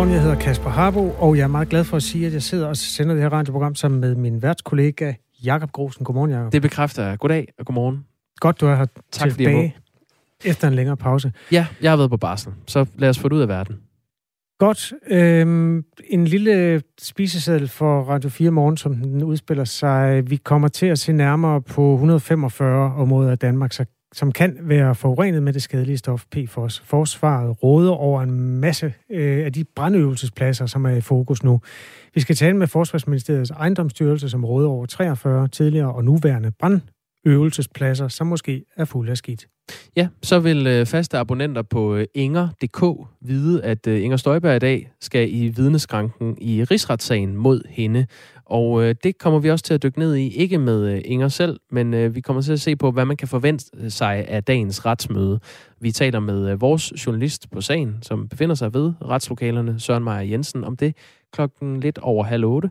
Godmorgen, jeg hedder Kasper Harbo, og jeg er meget glad for at sige, at jeg sidder og sender det her radioprogram sammen med min værtskollega Jakob Grosen. Godmorgen, Jakob. Det bekræfter jeg. Goddag og godmorgen. Godt, du er her Tak, tilbage efter en længere pause. Ja, jeg har været på barsel, så lad os få det ud af verden. Godt. Øhm, en lille spiseseddel for Radio 4 Morgen, som den udspiller sig. Vi kommer til at se nærmere på 145 områder af Danmark, så som kan være forurenet med det skadelige stof PFOS. Forsvaret råder over en masse øh, af de brandøvelsespladser, som er i fokus nu. Vi skal tale med Forsvarsministeriets ejendomsstyrelse, som råder over 43 tidligere og nuværende brandøvelsespladser, som måske er fulde af skidt. Ja, så vil øh, faste abonnenter på øh, Inger.dk vide, at øh, Inger Støjberg i dag skal i vidneskranken i rigsretssagen mod hende. Og øh, det kommer vi også til at dykke ned i, ikke med øh, Inger selv, men øh, vi kommer til at se på, hvad man kan forvente øh, sig af dagens retsmøde. Vi taler med øh, vores journalist på sagen, som befinder sig ved retslokalerne, Søren Meyer Jensen, om det klokken lidt over halv otte.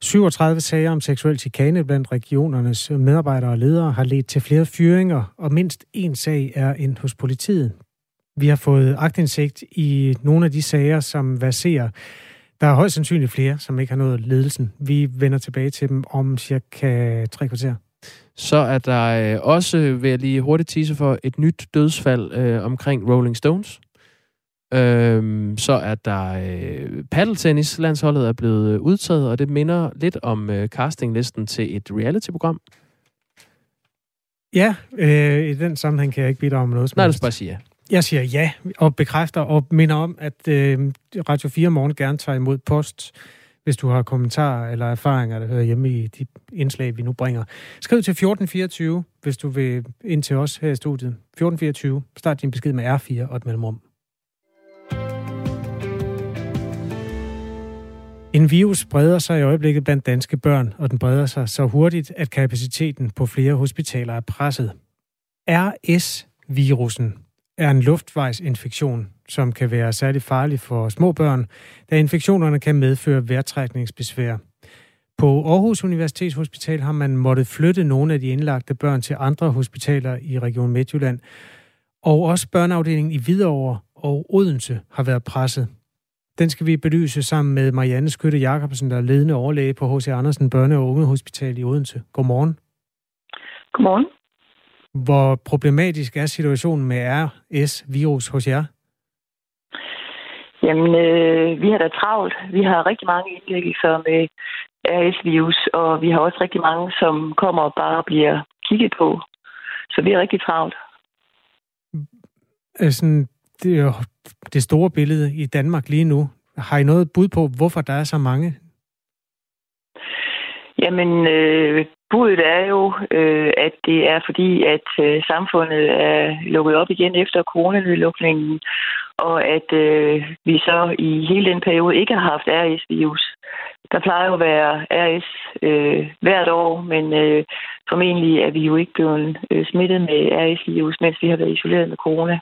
37 sager om seksuel chikane blandt regionernes medarbejdere og ledere har ledt til flere fyringer, og mindst en sag er ind hos politiet. Vi har fået agtindsigt i nogle af de sager, som verserer. Der er højst sandsynligt flere, som ikke har nået ledelsen. Vi vender tilbage til dem om cirka tre kvarter. Så er der øh, også, vil jeg lige hurtigt tise for, et nyt dødsfald øh, omkring Rolling Stones. Øhm, så er der øh, paddeltennis. Landsholdet er blevet udtaget, og det minder lidt om øh, castinglisten til et reality-program. Ja, øh, i den sammenhæng kan jeg ikke bidrage med noget som Nej, du skal bare sige ja. Jeg siger ja, og bekræfter og minder om, at øh, Radio 4 Morgen gerne tager imod post, hvis du har kommentarer eller erfaringer, der hører hjemme i de indslag, vi nu bringer. Skriv til 1424, hvis du vil ind til os her i studiet. 1424. Start din besked med R4 og et mellemrum. En virus breder sig i øjeblikket blandt danske børn, og den breder sig så hurtigt, at kapaciteten på flere hospitaler er presset. RS-virusen er en luftvejsinfektion, som kan være særlig farlig for små børn, da infektionerne kan medføre vejrtrækningsbesvær. På Aarhus Universitetshospital har man måttet flytte nogle af de indlagte børn til andre hospitaler i Region Midtjylland, og også børneafdelingen i Hvidovre og Odense har været presset. Den skal vi belyse sammen med Marianne Skytte Jacobsen, der er ledende overlæge på H.C. Andersen Børne- og Ungehospital i Odense. Godmorgen. Godmorgen. Hvor problematisk er situationen med RS-virus hos jer? Jamen, øh, vi har da travlt. Vi har rigtig mange indlæggelser med RS-virus, og vi har også rigtig mange, som kommer og bare bliver kigget på. Så vi er rigtig travlt. Øh, Sådan, det, er jo det store billede i Danmark lige nu. Har I noget bud på, hvorfor der er så mange? Jamen, øh, budet er jo, øh, at det er fordi, at øh, samfundet er lukket op igen efter coronanedlukningen, og at øh, vi så i hele den periode ikke har haft RS-virus. Der plejer jo at være RS øh, hvert år, men øh, formentlig er vi jo ikke blevet øh, smittet med RS-virus, mens vi har været isoleret med corona.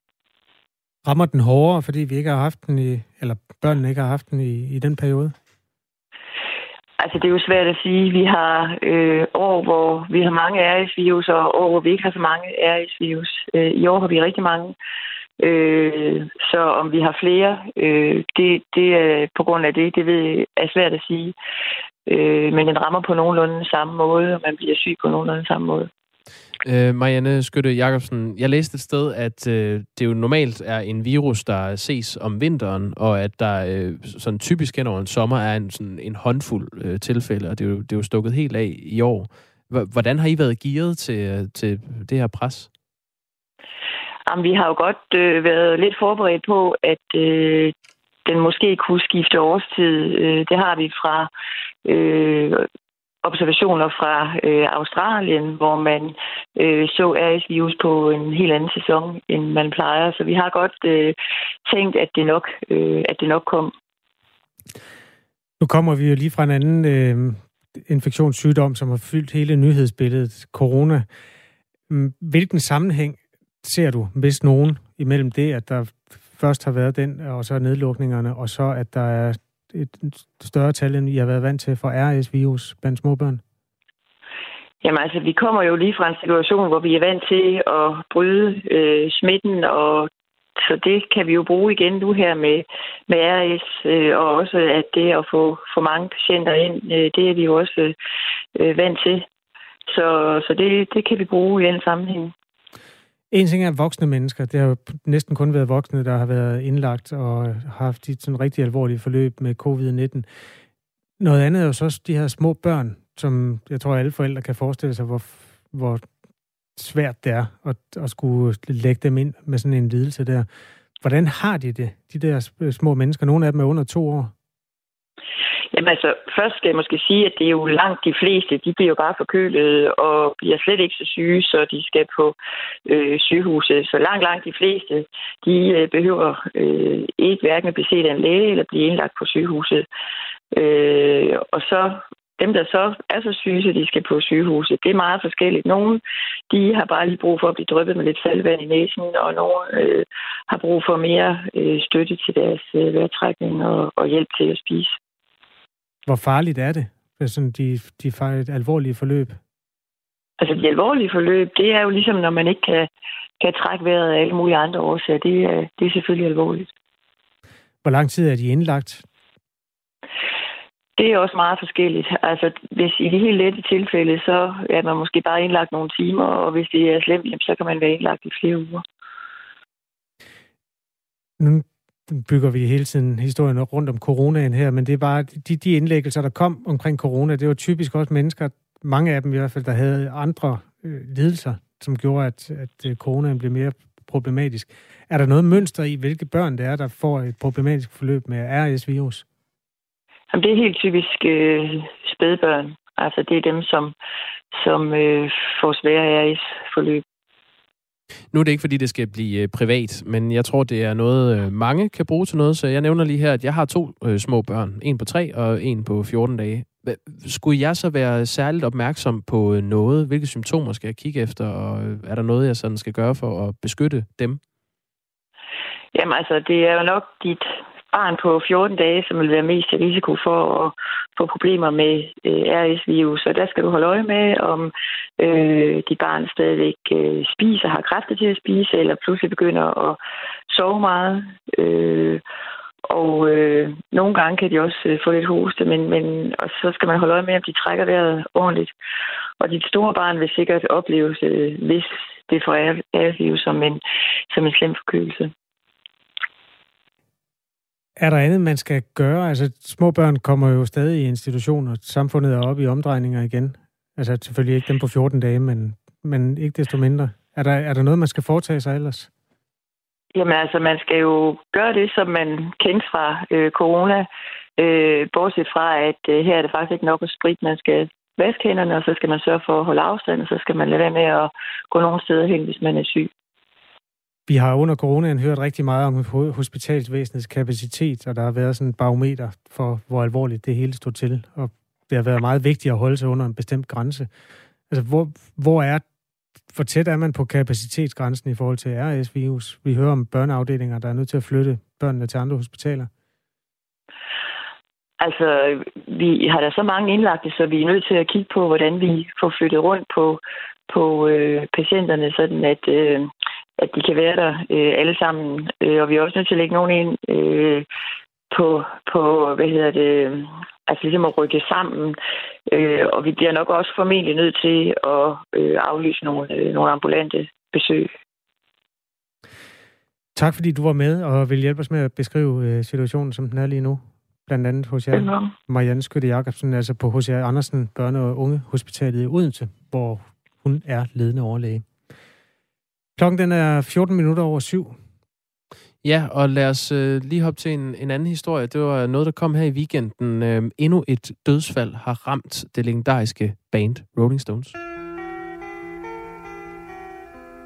Rammer den hårdere, fordi vi ikke har haft den i, eller børnene ikke har haft den i, i den periode? Altså, det er jo svært at sige. Vi har øh, år, hvor vi har mange RS-virus, og år, hvor vi ikke har så mange RS-virus. Øh, I år har vi rigtig mange. Øh, så om vi har flere, øh, det, det er på grund af det, det ved, er svært at sige. Øh, men den rammer på nogenlunde samme måde, og man bliver syg på nogenlunde samme måde. Øh, Marianne Skytte Jacobsen, jeg læste et sted, at øh, det jo normalt er en virus, der ses om vinteren, og at der øh, sådan typisk hen over en sommer er en, sådan en håndfuld øh, tilfælde, og det er, jo, det er jo stukket helt af i år. Hvordan har I været gearet til, øh, til det her pres? Jamen, vi har jo godt øh, været lidt forberedt på, at øh, den måske kunne skifte årstid. Øh, det har vi fra øh, observationer fra øh, Australien, hvor man øh, så RS-virus på en helt anden sæson, end man plejer. Så vi har godt øh, tænkt, at det nok, øh, at det nok kom. Nu kommer vi jo lige fra en anden øh, infektionssygdom, som har fyldt hele nyhedsbilledet, corona. Mm, hvilken sammenhæng ser du, hvis nogen, imellem det, at der først har været den, og så nedlukningerne, og så at der er et større tal, end I har været vant til for RS-virus blandt småbørn? Jamen altså, vi kommer jo lige fra en situation, hvor vi er vant til at bryde øh, smitten og så det kan vi jo bruge igen nu her med, med RS, øh, og også at det at få for mange patienter ind, øh, det er vi jo også øh, vant til. Så, så det, det kan vi bruge i den sammenhæng. En ting er voksne mennesker. Det har jo næsten kun været voksne, der har været indlagt og haft et sådan rigtig alvorlige forløb med covid-19. Noget andet er jo så de her små børn, som jeg tror alle forældre kan forestille sig, hvor, hvor svært det er at, at skulle lægge dem ind med sådan en lidelse der. Hvordan har de det, de der små mennesker? Nogle af dem er under to år. Jamen altså, først skal jeg måske sige, at det er jo langt de fleste, de bliver jo bare forkølet og bliver slet ikke så syge, så de skal på øh, sygehuset. Så langt, langt de fleste, de øh, behøver øh, ikke hverken at blive set af en læge eller blive indlagt på sygehuset. Øh, og så dem, der så er så syge, så de skal på sygehuset, det er meget forskelligt. Nogle, de har bare lige brug for at blive dryppet med lidt salvand i næsen, og nogle øh, har brug for mere øh, støtte til deres øh, vejrtrækning og, og hjælp til at spise. Hvor farligt er det, sådan de, de alvorlige forløb? Altså, de alvorlige forløb, det er jo ligesom, når man ikke kan, kan trække vejret af alle mulige andre årsager. Det, er, det er selvfølgelig alvorligt. Hvor lang tid er de indlagt? Det er også meget forskelligt. Altså, hvis i de helt lette tilfælde, så er man måske bare indlagt nogle timer, og hvis det er slemt, så kan man være indlagt i flere uger. Nu bygger vi hele tiden historien rundt om coronaen her, men det er bare de, de indlæggelser, der kom omkring corona, det var typisk også mennesker, mange af dem i hvert fald, der havde andre øh, lidelser, som gjorde, at, at øh, coronaen blev mere problematisk. Er der noget mønster i, hvilke børn det er, der får et problematisk forløb med RS-virus? Jamen, det er helt typisk øh, spædbørn. Altså, det er dem, som, som øh, får svære RS-forløb. Nu er det ikke, fordi det skal blive øh, privat, men jeg tror, det er noget, øh, mange kan bruge til noget. Så jeg nævner lige her, at jeg har to øh, små børn. En på tre og en på 14 dage. Skulle jeg så være særligt opmærksom på noget? Hvilke symptomer skal jeg kigge efter? Og er der noget, jeg sådan skal gøre for at beskytte dem? Jamen altså, det er jo nok dit barn på 14 dage, som vil være mest i risiko for at få problemer med øh, RS-virus. Og der skal du holde øje med, om øh, dit barn stadigvæk øh, spiser, har kræfter til at spise, eller pludselig begynder at sove meget. Øh, og øh, nogle gange kan de også øh, få lidt hoste, men, men og så skal man holde øje med, om de trækker vejret ordentligt. Og dit store barn vil sikkert opleve, øh, hvis det får RS-virus som en, som en slem forkølelse. Er der andet, man skal gøre? Altså, små børn kommer jo stadig i institutioner. Samfundet er oppe i omdrejninger igen. Altså, selvfølgelig ikke dem på 14 dage, men, men ikke desto mindre. Er der, er der noget, man skal foretage sig ellers? Jamen altså, man skal jo gøre det, som man kendte fra øh, corona. Øh, bortset fra, at øh, her er det faktisk ikke nok at sprit. Man skal vaske hænderne, og så skal man sørge for at holde afstand, og så skal man lade være med at gå nogen steder hen, hvis man er syg. Vi har under coronaen hørt rigtig meget om hospitalsvæsenets kapacitet, og der har været sådan en barometer for, hvor alvorligt det hele stod til. Og det har været meget vigtigt at holde sig under en bestemt grænse. Altså, hvor, hvor er, hvor tæt er man på kapacitetsgrænsen i forhold til RS-virus? Vi hører om børneafdelinger, der er nødt til at flytte børnene til andre hospitaler. Altså, vi har der så mange indlagte, så vi er nødt til at kigge på, hvordan vi får flyttet rundt på, på øh, patienterne, sådan at, øh, at de kan være der øh, alle sammen. Øh, og vi er også nødt til at lægge nogen ind øh, på, på, hvad hedder det, altså ligesom at rykke sammen. Øh, og vi bliver nok også formentlig nødt til at øh, aflyse nogle, øh, nogle ambulante besøg. Tak fordi du var med og vil hjælpe os med at beskrive øh, situationen, som den er lige nu. Blandt andet hos jer, Marianne Skytte Jacobsen, altså på H.C. Andersen Børne- og Unge Hospitalet i Odense, hvor hun er ledende overlæge. Klokken den er 14 minutter over syv. Ja, og lad os øh, lige hoppe til en, en anden historie. Det var noget, der kom her i weekenden. Øh, endnu et dødsfald har ramt det legendariske band Rolling Stones.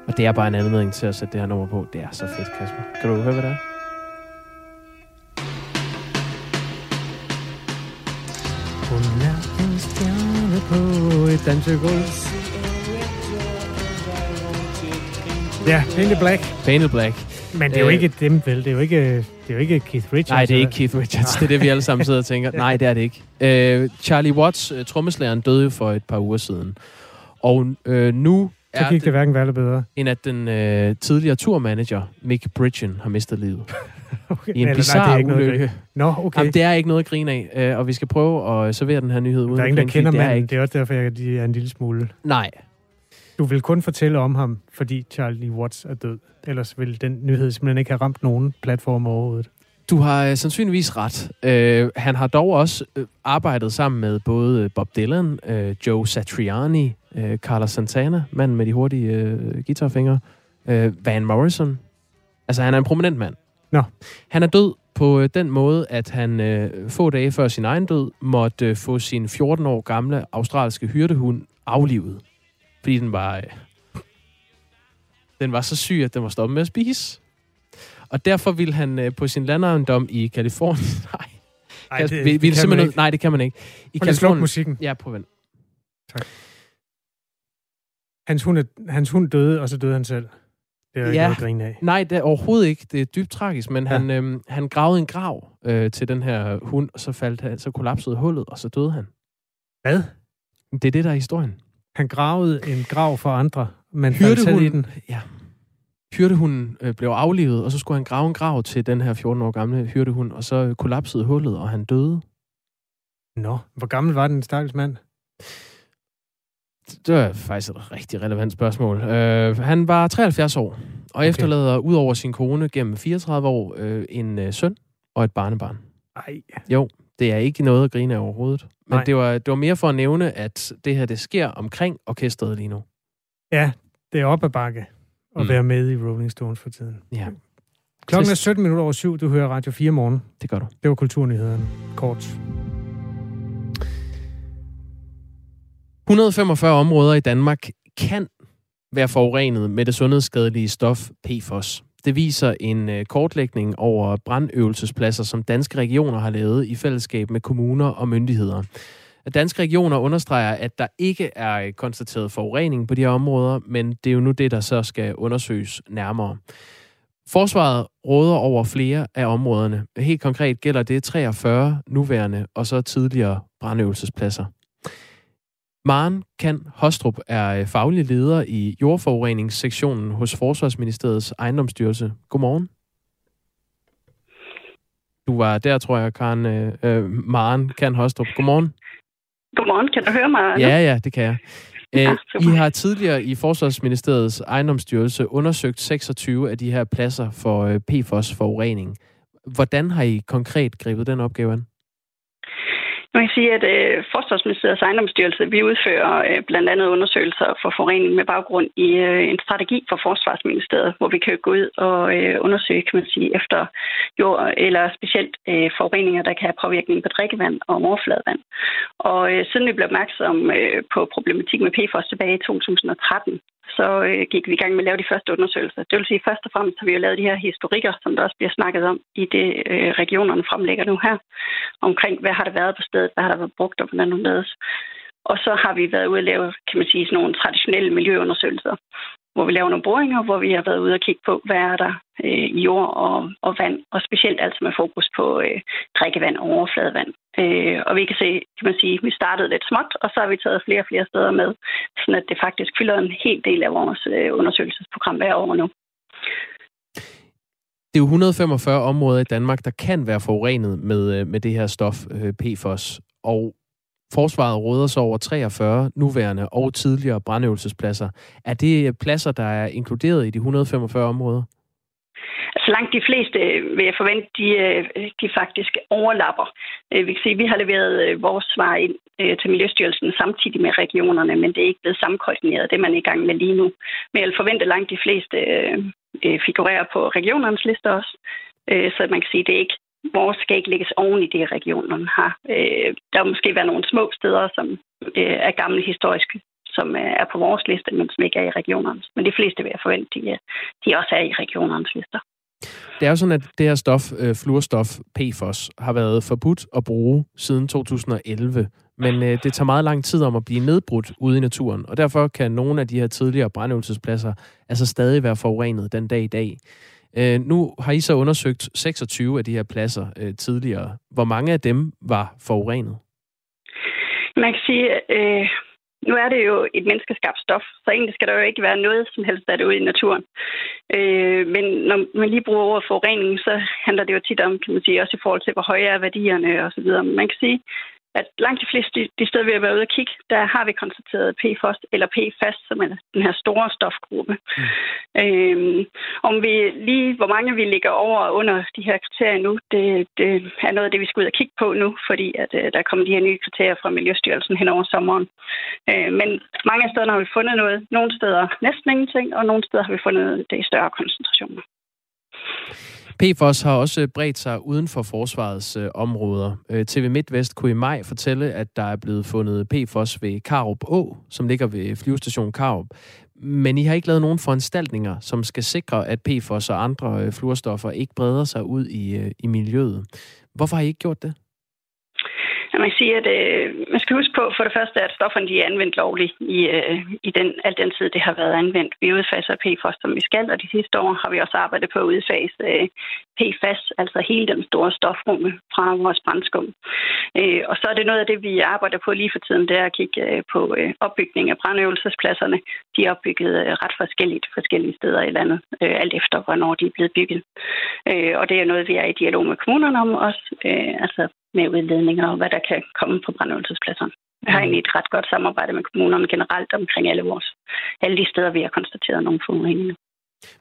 Og det er bare en anledning til at sætte det her nummer på. Det er så fedt, Kasper. Kan du høre, hvad det er? Hun er en stjerne på et dansegulv. Ja, Painted Black. Painted Black. Men det er jo ikke dem, vel? Det er jo ikke, det er jo ikke Keith Richards. Nej, det er ikke Keith Richards. Det er det, vi alle sammen sidder og tænker. Nej, det er det ikke. Uh, Charlie Watts, uh, trommeslæren, døde for et par uger siden. Og uh, nu Så gik det hverken værre bedre. End at den øh, tidligere turmanager, Mick Bridgen, har mistet livet. Okay. I en bizarre ulykke. Nå, okay. Jamen, det er ikke noget at grine af, øh, og vi skal prøve at servere den her nyhed uden der er ingen, der kender er manden. Det er også derfor, jeg er en lille smule. Nej, Du vil kun fortælle om ham, fordi Charlie Watts er død. Ellers vil den nyhed simpelthen ikke have ramt nogen platform overhovedet. Du har øh, sandsynligvis ret. Øh, han har dog også øh, arbejdet sammen med både Bob Dylan, øh, Joe Satriani, øh, Carlos Santana, manden med de hurtige øh, guitarfingre, øh, Van Morrison. Altså, han er en prominent mand. Nå. Han er død på øh, den måde, at han øh, få dage før sin egen død måtte øh, få sin 14 år gamle australske hyrdehund aflivet. Fordi den var... Øh, den var så syg, at den var stoppet med at spise. Og derfor ville han øh, på sin landejendom i Kalifornien... Nej, Ej, Kasper, det, vi, det vi kan simpelthen man nødt- Nej, det kan man ikke. I Prøv at slukke musikken. Ja, prøv vent. Hans hund, er, hans hund døde, og så døde han selv. Det er jo ikke Ja. noget at grine af. Nej, det er overhovedet ikke. Det er dybt tragisk, men Ja. ja. han, øhm, han gravede en grav øh, til den her hund, og så, faldt han, så kollapsede hullet, og så døde han. Hvad? Det er det, der er historien. Han gravede en grav for andre, men faldt selv i den. Hyrdehunden, ja. Hyrdehunden øh, blev aflivet, og så skulle han grave en grav til den her 14 år gamle hyrdehund, og så kollapsede hullet, og han døde. Nå, hvor gammel var den stakkels mand? Det var faktisk et rigtig relevant spørgsmål. Øh, han var 73 år, og okay. efterlader ud over sin kone gennem 34 år øh, en øh, søn og et barnebarn. Ej, Jo, det er ikke noget at grine af overhovedet. Men Nej. det var, det var mere for at nævne, at det her det sker omkring orkestret lige nu. ja, det er op ad bakke at Mm. være med i Rolling Stones for tiden. Ja, Klokken er Trist. 17 minutter over syv. Du hører Radio 4 morgen. det gør du. Det var kulturnyhederne. Kort. 145 områder i Danmark kan være forurenet med det sundhedsskadelige stof PFOS. Det viser en øh, kortlægning over brandøvelsespladser, som danske regioner har lavet i fællesskab med kommuner og myndigheder. Danske regioner understreger, at der ikke er øh, konstateret forurening på de her områder, men det er jo nu det, der så skal undersøges nærmere. Forsvaret råder over flere af områderne. Helt konkret gælder det 43 nuværende og så tidligere brandøvelsespladser. Maren Kan Hostrup er øh, faglig leder i jordforureningssektionen hos Forsvarsministeriets ejendomsstyrelse. Godmorgen. Du var der, tror jeg, Karen øh, øh, Maren Kan Hostrup. Godmorgen. Godmorgen, kan du høre mig? Ja, ja, det kan jeg. Øh, Ja. I har tidligere i Forsvarsministeriets ejendomsstyrelse undersøgt 26 af de her pladser for PFOS-forurening. Hvordan har I konkret grebet den opgave an? Man kan sige, at øh, Forsvarsministeriets ejendomsstyrelse, vi udfører øh, blandt andet undersøgelser for forurening med baggrund i øh, en strategi for Forsvarsministeriet, hvor vi kan gå ud og øh, undersøge, kan man sige, efter jord eller specielt øh, forureninger, der kan have påvirkning på drikkevand og overfladevand. Og øh, siden vi blev opmærksom øh, på problematikken med PFOS tilbage i 2013, så øh, gik vi i gang med at lave de første undersøgelser. Det vil sige, først og fremmest har vi jo lavet de her historikker, som der også bliver snakket om i det, øh, regionerne fremlægger nu her, omkring hvad har der været på stedet, hvad har der været brugt og hvordan det ledes. Og så har vi været ude at lave, kan man sige, sådan nogle traditionelle miljøundersøgelser, hvor vi laver nogle boringer, hvor vi har været ude og kigge på, hvad er der øh, i jord og, og vand, og specielt altså med fokus på øh, drikkevand og overfladevand. Øh, og vi kan se, kan man sige, vi startede lidt småt, og så har vi taget flere og flere steder med, sådan at det faktisk fylder en hel del af vores øh, undersøgelsesprogram hver år nu. Det er jo 145 områder i Danmark, der kan være forurenet med, øh, med det her stof, øh, PFOS. Og forsvaret råder så over 43 nuværende og tidligere brandøvelsespladser. Er det pladser, der er inkluderet i de 145 områder? Så langt de fleste, øh, vil jeg forvente, de, øh, de faktisk overlapper. Øh, vi kan se, at vi har leveret vores svar ind til Miljøstyrelsen samtidig med regionerne, men det er ikke blevet sammenkoordineret. Det er man i gang med lige nu. Men jeg vil forvente, at langt de fleste figurerer på regionernes lister også. Så man kan sige, at det er ikke vores skal ikke lægges oven i det, regionerne har. Øh, Der vil måske være nogle små steder, som øh, er gamle historiske, som øh, er på vores liste, men som ikke er i regionernes. Men de fleste vil jeg forvente, de, øh, de også er i regionernes lister. Det er jo sådan, at det her stof, øh, fluorstof PFOS, har været forbudt at bruge siden 2011. Men øh, det tager meget lang tid om at blive nedbrudt ude i naturen, og derfor kan nogle af de her tidligere brandøvelsespladser altså stadig være forurenet den dag i dag. Øh, nu har I så undersøgt 26 af de her pladser øh, tidligere. Hvor mange af dem var forurenet? Man kan sige, øh, nu er det jo et menneskeskabt stof, så egentlig skal der jo ikke være noget som helst af det ude i naturen. Øh, men når man lige bruger ordet forurening, så handler det jo tit om, kan man sige, også i forhold til, hvor høje er værdierne osv. Man kan sige, at langt de fleste de, de steder, vi har været ude at kigge, der har vi konstateret PFOS eller PFAS, som er den her store stofgruppe. Mm. Øhm, om vi lige, hvor mange vi ligger over og under de her kriterier nu, det, det er noget af det, vi skal ud og kigge på nu, fordi at, uh, der kommer de her nye kriterier fra Miljøstyrelsen hen over sommeren. Øh, men mange af stederne har vi fundet noget. Nogle steder næsten ingenting, og nogle steder har vi fundet det i større koncentrationer. PFOS har også øh, bredt sig uden for forsvarets øh, områder. Øh, TV MidtVest kunne i maj fortælle, at der er blevet fundet PFOS ved Karup Å, som ligger ved flyvestation Karup. Men I har ikke lavet nogen foranstaltninger, som skal sikre, at PFOS og andre øh, fluorstoffer ikke breder sig ud i, øh, i miljøet. Hvorfor har I ikke gjort det? Man kan sige, at øh, man skal huske på for det første, at stofferne de er anvendt lovligt i, øh, i den, al den tid, det har været anvendt. Vi udfaser PFOS, som vi skal, og de sidste år har vi også arbejdet på at udfase øh, PFAS, altså hele den store stofrumme fra vores brændskum. Øh, og så er det noget af det, vi arbejder på lige for tiden, det er at kigge øh, på øh, opbygning af brandøvelsespladserne. De er opbygget øh, ret forskelligt forskellige steder i landet, øh, alt efter hvornår de er blevet bygget. Øh, og det er noget, vi er i dialog med kommunerne om også, øh, altså med udledninger og hvad der kan komme på brandøvelsespladserne. Vi har mm. egentlig et ret godt samarbejde med kommunerne generelt omkring alle vores, alle de steder, vi har konstateret nogle forureninger.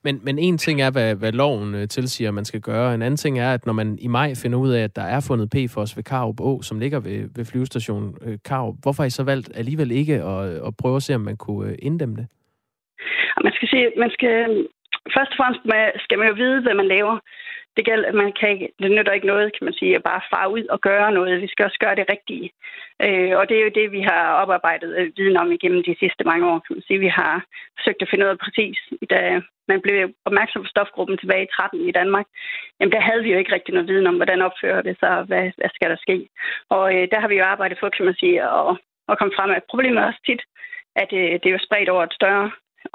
Men, men en ting er, hvad, hvad loven øh, tilsiger, man skal gøre. En anden ting er, at når man i maj finder ud af, at der er fundet PFOS ved Karup Å, som ligger ved, ved flyvestationen øh, Karup, hvorfor har I så valgt alligevel ikke at, at prøve at se, om man kunne øh, inddæmme det? Man skal sige, man skal, først og fremmest skal man jo vide, hvad man laver det gælder, man kan ikke, det nytter ikke noget, kan man sige, at bare fare ud og gøre noget. Vi skal også gøre det rigtige. Øh, og det er jo det, vi har oparbejdet øh, viden om igennem de sidste mange år, kan man sige. Vi har forsøgt at finde ud af præcis, da man blev opmærksom på stofgruppen tilbage i 13 i Danmark. Jamen, der havde vi jo ikke rigtig noget viden om, hvordan opfører det sig, hvad, hvad skal der ske. Og øh, der har vi jo arbejdet for, kan man sige, at, at komme frem med. Problemet er også tit, at øh, det er jo spredt over et større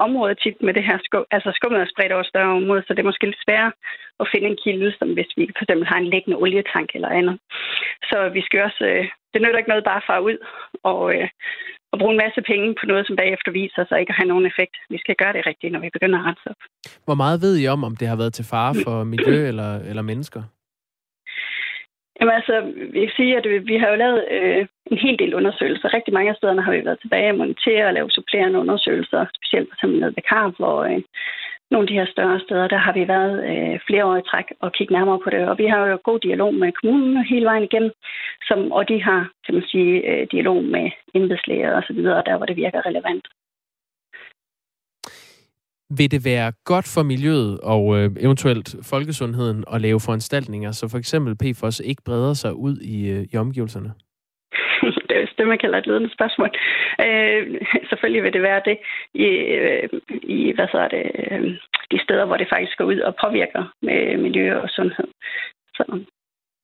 område tit med det her skum. Altså skummet er spredt over større område, så det er måske lidt sværere at finde en kilde, som hvis vi for eksempel har en liggende olietank eller andet. Så vi skal også, øh, det nytter ikke noget bare at fare ud og, øh, og bruge en masse penge på noget, som bagefter viser sig ikke at have nogen effekt. Vi skal gøre det rigtigt, når vi begynder at rense op. Hvor meget ved I om, om det har været til fare for miljø eller, eller mennesker? Jamen altså, vi kan sige, at vi har jo lavet øh, en hel del undersøgelser. Rigtig mange af stederne har vi været tilbage og montere og lave supplerende undersøgelser, specielt for eksempel ved Karp, hvor øh, nogle af de her større steder, der har vi været øh, flere år i træk og kigge nærmere på det. Og vi har jo god dialog med kommunen hele vejen igennem, som, og de har, kan man sige, øh, dialog med embedslæger og så videre, der hvor det virker relevant. Vil det være godt for miljøet og øh, eventuelt folkesundheden at lave foranstaltninger, så for eksempel PFOS ikke breder sig ud i, øh, i omgivelserne? det er det, man kalder et ledende spørgsmål. Øh, selvfølgelig vil det være det i, øh, i hvad så er det, øh, de steder, hvor det faktisk går ud og påvirker med miljø og sundhed. Så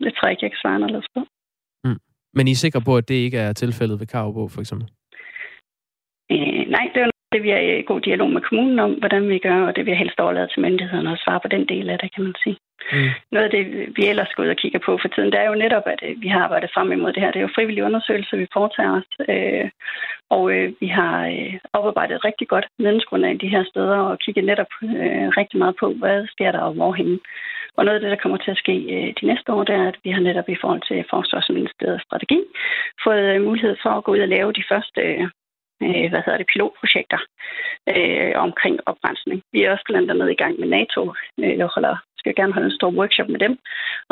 det tror jeg ikke, jeg kan svare anderledes på. Mm. Men I er sikre på, at det ikke er tilfældet ved Karbo, for eksempel? Øh, nej, det er det, vi er i god dialog med kommunen om, hvordan vi gør, og det vil jeg helst overlade til myndighederne at svare på den del af det, kan man sige. Mm. Noget af det, vi ellers går ud og kigger på for tiden, det er jo netop, at øh, vi har arbejdet frem imod det her. Det er jo frivillige undersøgelser, vi foretager os, øh, og øh, vi har øh, oparbejdet rigtig godt vidensgrundlag i de her steder, og kigget netop øh, rigtig meget på, hvad sker der og hvorhen. Og noget af det, der kommer til at ske øh, de næste år, det er, at vi har netop i forhold til Forsvarsministeriets strategi fået øh, mulighed for at gå ud og lave de første øh, øh, hvad hedder det, pilotprojekter øh, omkring oprensning. Vi er også blandt andet i gang med NATO, øh, og holder, skal gerne holde en stor workshop med dem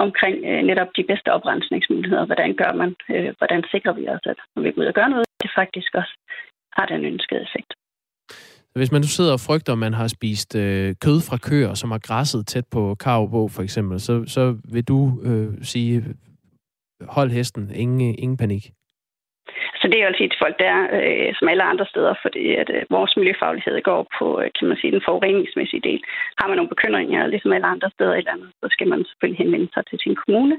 omkring øh, netop de bedste oprensningsmuligheder. Hvordan gør man, øh, hvordan sikrer vi os, at når vi går ud og gør noget, det faktisk også har den ønskede effekt. Hvis man nu sidder og frygter, at man har spist øh, kød fra køer, som har græsset tæt på Karobo for eksempel, så, så vil du øh, sige, hold hesten, ingen, ingen panik. Så det er jo altid til folk der, øh, som alle andre steder, fordi at øh, vores miljøfaglighed går på, øh, kan man sige, den forureningsmæssige del. Har man nogle bekymringer, ligesom alle andre steder i landet, så skal man selvfølgelig henvende sig til sin kommune,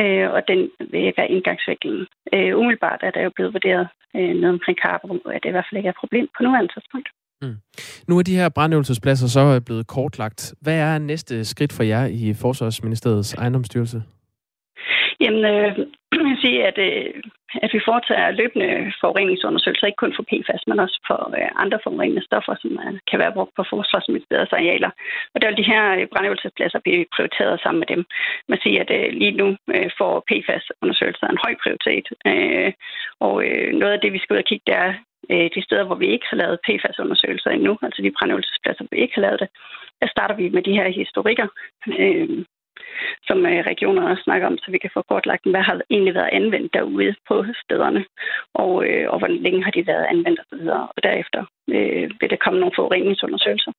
øh, og den vil være indgangsvinkelen. Øh, umiddelbart er der jo blevet vurderet øh, ned omkring Karperum, at det i hvert fald ikke er et problem på nuværende tidspunkt. Mm. Nu er de her brandøvelsespladser så blevet kortlagt. Hvad er næste skridt for jer i Forsvarsministeriets ejendomsstyrelse? Jamen, øh, sige, at øh, at vi foretager løbende forureningsundersøgelser, ikke kun for PFAS, men også for øh, andre forurenende stoffer, som øh, kan være brugt på forsvarsministeriets arealer. Og der vil de her brandøvelsespladser brændøvelsespladser blive prioriteret sammen med dem. Man siger, at lige nu får PFAS-undersøgelser en høj prioritet. Og noget af det, vi skal ud og kigge, det er de steder, hvor vi ikke har lavet PFAS-undersøgelser endnu, altså de brændøvelsespladser, hvor vi ikke har lavet det. Der starter vi med de her historikker. Øh, som øh, regionerne også snakker om, så vi kan få kortlagt, hvad har egentlig været anvendt derude på stederne, og, øh, og hvor længe har de været anvendt osv. Og derefter øh, vil der komme nogle forureningsundersøgelser.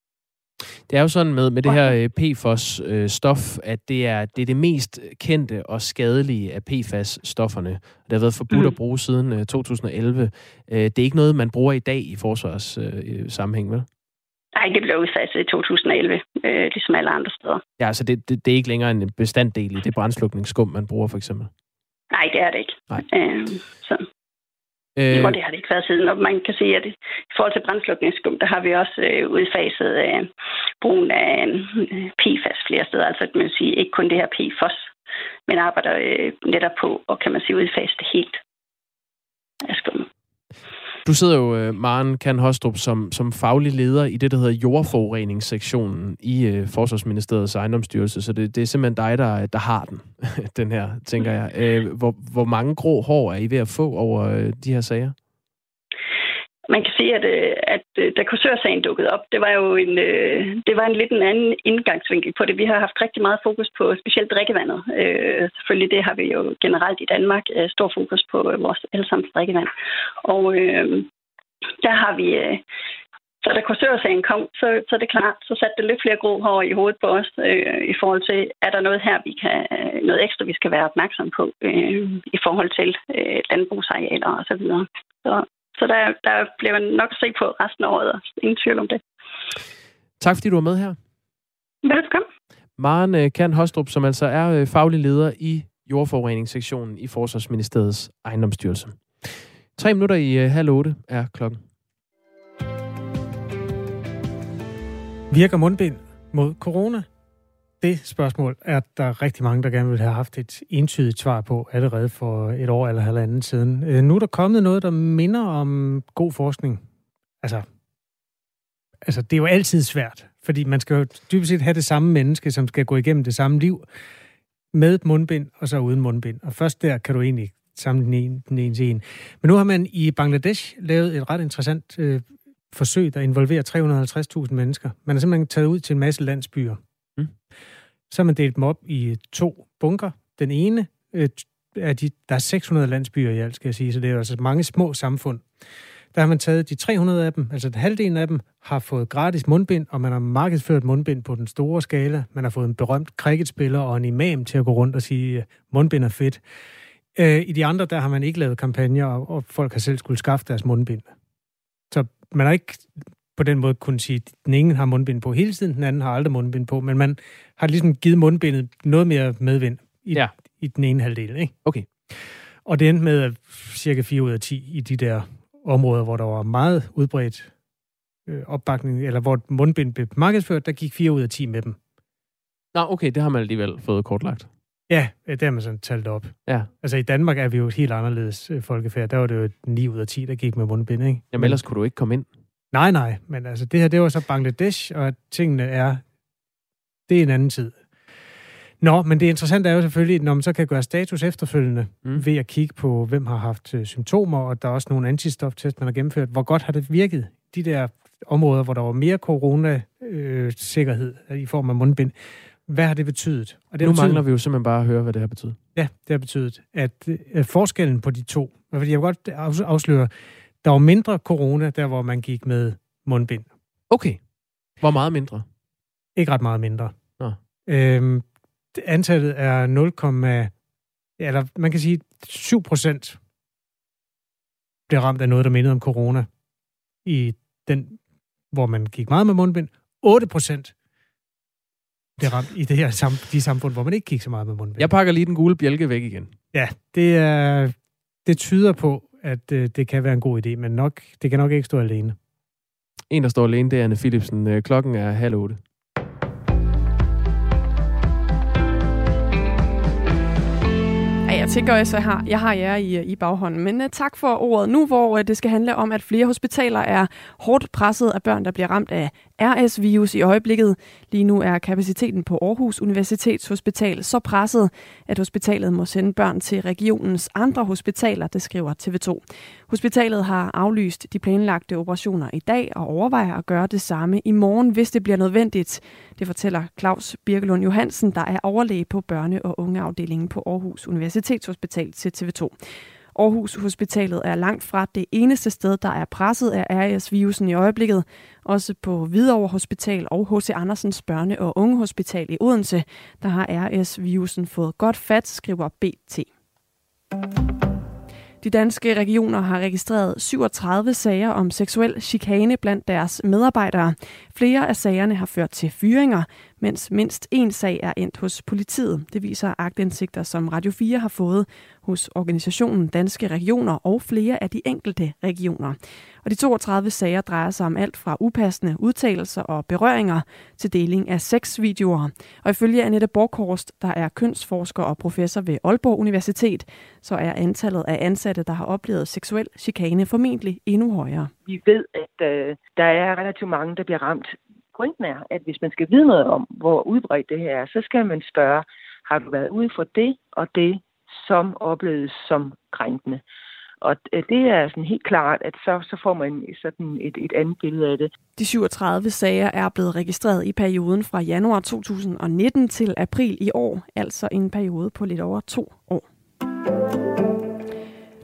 Det er jo sådan med, med det her øh, PFOS-stof, at det er, det er det mest kendte og skadelige af PFAS-stofferne. Det har været forbudt mm. at bruge siden 2011. Det er ikke noget, man bruger i dag i forsvarssammenhæng, vel? Nej, det blev udfaset i 2011, øh, ligesom alle andre steder. Ja, altså det, det, det er ikke længere en bestanddel i det brændslukningsskum, man bruger for eksempel? Nej, det er det ikke. Nej. Øh, så. Øh... Og det har det ikke været siden. Og man kan sige, at i forhold til brændslukningsskum, der har vi også øh, udfaset øh, brugen af øh, PFAS flere steder. Altså, man sige, ikke kun det her PFOS, men arbejder øh, netop på, og kan man sige, udfase det helt af skummet. Du sidder jo, øh, Maren Kan Hostrup, som, som faglig leder i det, der hedder jordforureningssektionen i øh, Forsvarsministeriets ejendomsstyrelse, så det, det er simpelthen dig, der, der har den, den her, tænker jeg. Øh, hvor, hvor mange grå hår er I ved at få over øh, de her sager? Man kan sige, at, øh, at øh, da kursørsagen dukkede op, det var jo en, øh, det var en lidt en anden indgangsvinkel på det. Vi har haft rigtig meget fokus på specielt drikkevandet. Øh, selvfølgelig det har vi jo generelt i Danmark stor fokus på vores allesammens drikkevand. Og øh, der har vi... Øh, så da kursørsagen kom, så, så er det klart, så satte det lidt flere grå hår i hovedet på os øh, i forhold til, er der noget her, vi kan, noget ekstra, vi skal være opmærksom på øh, i forhold til øh, landbrugsarealer og så videre. Så, så der, der bliver man nok se på resten af året, ingen tvivl om det. Tak fordi du var med her. Velkommen. Maren øh, Kan Hostrup, som altså er øh, faglig leder i jordforureningssektionen i Forsvarsministeriets ejendomsstyrelse. Tre minutter i øh, halv otte er klokken. Virker mundbind mod corona? Det spørgsmål er der rigtig mange, der gerne vil have haft et entydigt svar på allerede for et år eller halvanden siden. Øh, nu er der kommet noget, der minder om god forskning. Altså, altså det er jo altid svært, fordi man skal jo dybest set have det samme menneske, som skal gå igennem det samme liv med mundbind og så uden mundbind. Og først der kan du egentlig samle den ene, den ene til en. Men nu har man i Bangladesh lavet et ret interessant øh, forsøg, der involverer 350.000 mennesker. Man har simpelthen taget ud til en masse landsbyer. Mm. Så har man delt dem op i øh, to bunker. Den ene øh, er de, der er 600 landsbyer i alt, skal jeg sige, så det er altså mange små samfund. Der har man taget de 300 af dem, altså halvdelen af dem, har fået gratis mundbind, og man har markedsført mundbind på den store skala. Man har fået en berømt cricketspiller og en imam til at gå rundt og sige, øh, mundbind er fedt. Øh, I de andre, der har man ikke lavet kampagner, og folk har selv skulle skaffe deres mundbind. Så man har ikke på den måde kunne sige, at den ene har mundbind på hele tiden, den anden har aldrig mundbind på, men man har ligesom givet mundbindet noget mere medvind i, ja. i den ene halvdel. Ikke? Okay. Og det endte med, at cirka 4 ud af 10 i de der områder, hvor der var meget udbredt øh, opbakning, eller hvor mundbind blev markedsført, der gik 4 ud af 10 med dem. Nå, okay, det har man alligevel fået kortlagt. Ja, det har man sådan talt op. Ja. Altså i Danmark er vi jo et helt anderledes øh, folkefærd. Der var det jo 9 ud af 10, der gik med mundbind, ikke? Jamen ellers kunne du ikke komme ind. Nej, nej, men altså det her, det var så Bangladesh, og tingene er, det er en anden tid. Nå, men det interessante er jo selvfølgelig, når man så kan gøre status efterfølgende mm. ved at kigge på, hvem har haft øh, symptomer, og der er også nogle antistoftest, man har gennemført. Hvor godt har det virket? De der områder, hvor der var mere corona-sikkerhed øh, i form af mundbind. Hvad har det betydet? Og det nu betydet, mangler vi jo simpelthen bare at høre, hvad det har betydet. Ja, det har betydet, at, at øh, forskellen på de to, fordi jeg vil godt afsløre, der var mindre corona, der hvor man gik med mundbind. Okay. Hvor meget mindre? Ikke ret meget mindre. Nå. Øhm, antallet er 0, eller man kan sige 7 procent bliver ramt af noget, der mindede om corona i den, hvor man gik meget med mundbind. 8 procent bliver ramt i det her, de samfund, hvor man ikke gik så meget med mundbind. Jeg pakker lige den gule bjælke væk igen. Ja, det, er, det tyder på, at øh, det kan være en god idé, men nok, det kan nok ikke stå alene. En, der står alene, det er Anne Philipsen. Øh, klokken er halv otte. Jeg tænker også, at jeg har, jeg har jer i, i baghånden. Men uh, tak for ordet. Nu hvor uh, det skal handle om, at flere hospitaler er hårdt presset af børn, der bliver ramt af RS-virus i øjeblikket. Lige nu er kapaciteten på Aarhus Universitetshospital så presset, at hospitalet må sende børn til regionens andre hospitaler, det skriver TV2. Hospitalet har aflyst de planlagte operationer i dag og overvejer at gøre det samme i morgen, hvis det bliver nødvendigt. Det fortæller Claus Birkelund Johansen, der er overlæge på børne- og ungeafdelingen på Aarhus Universitetshospital til TV2. Aarhus Hospitalet er langt fra det eneste sted, der er presset af RS-virusen i øjeblikket. Også på Hvidovre Hospital og H.C. Andersens Børne- og Ungehospital i Odense, der har RS-virusen fået godt fat, skriver BT. De danske regioner har registreret 37 sager om seksuel chikane blandt deres medarbejdere. Flere af sagerne har ført til fyringer, mens mindst en sag er endt hos politiet. Det viser agtindsigter, som Radio 4 har fået hos organisationen Danske Regioner og flere af de enkelte regioner. Og de 32 sager drejer sig om alt fra upassende udtalelser og berøringer til deling af sexvideoer. Og ifølge Annette Borkhorst, der er kønsforsker og professor ved Aalborg Universitet, så er antallet af ansatte, der har oplevet seksuel chikane formentlig endnu højere. Vi ved, at øh, der er relativt mange, der bliver ramt pointen er, at hvis man skal vide noget om, hvor udbredt det her er, så skal man spørge, har du været ude for det og det, som opleves som krænkende? Og øh, det er sådan helt klart, at så, så får man sådan et, et andet billede af det. De 37 sager er blevet registreret i perioden fra januar 2019 til april i år, altså en periode på lidt over to år.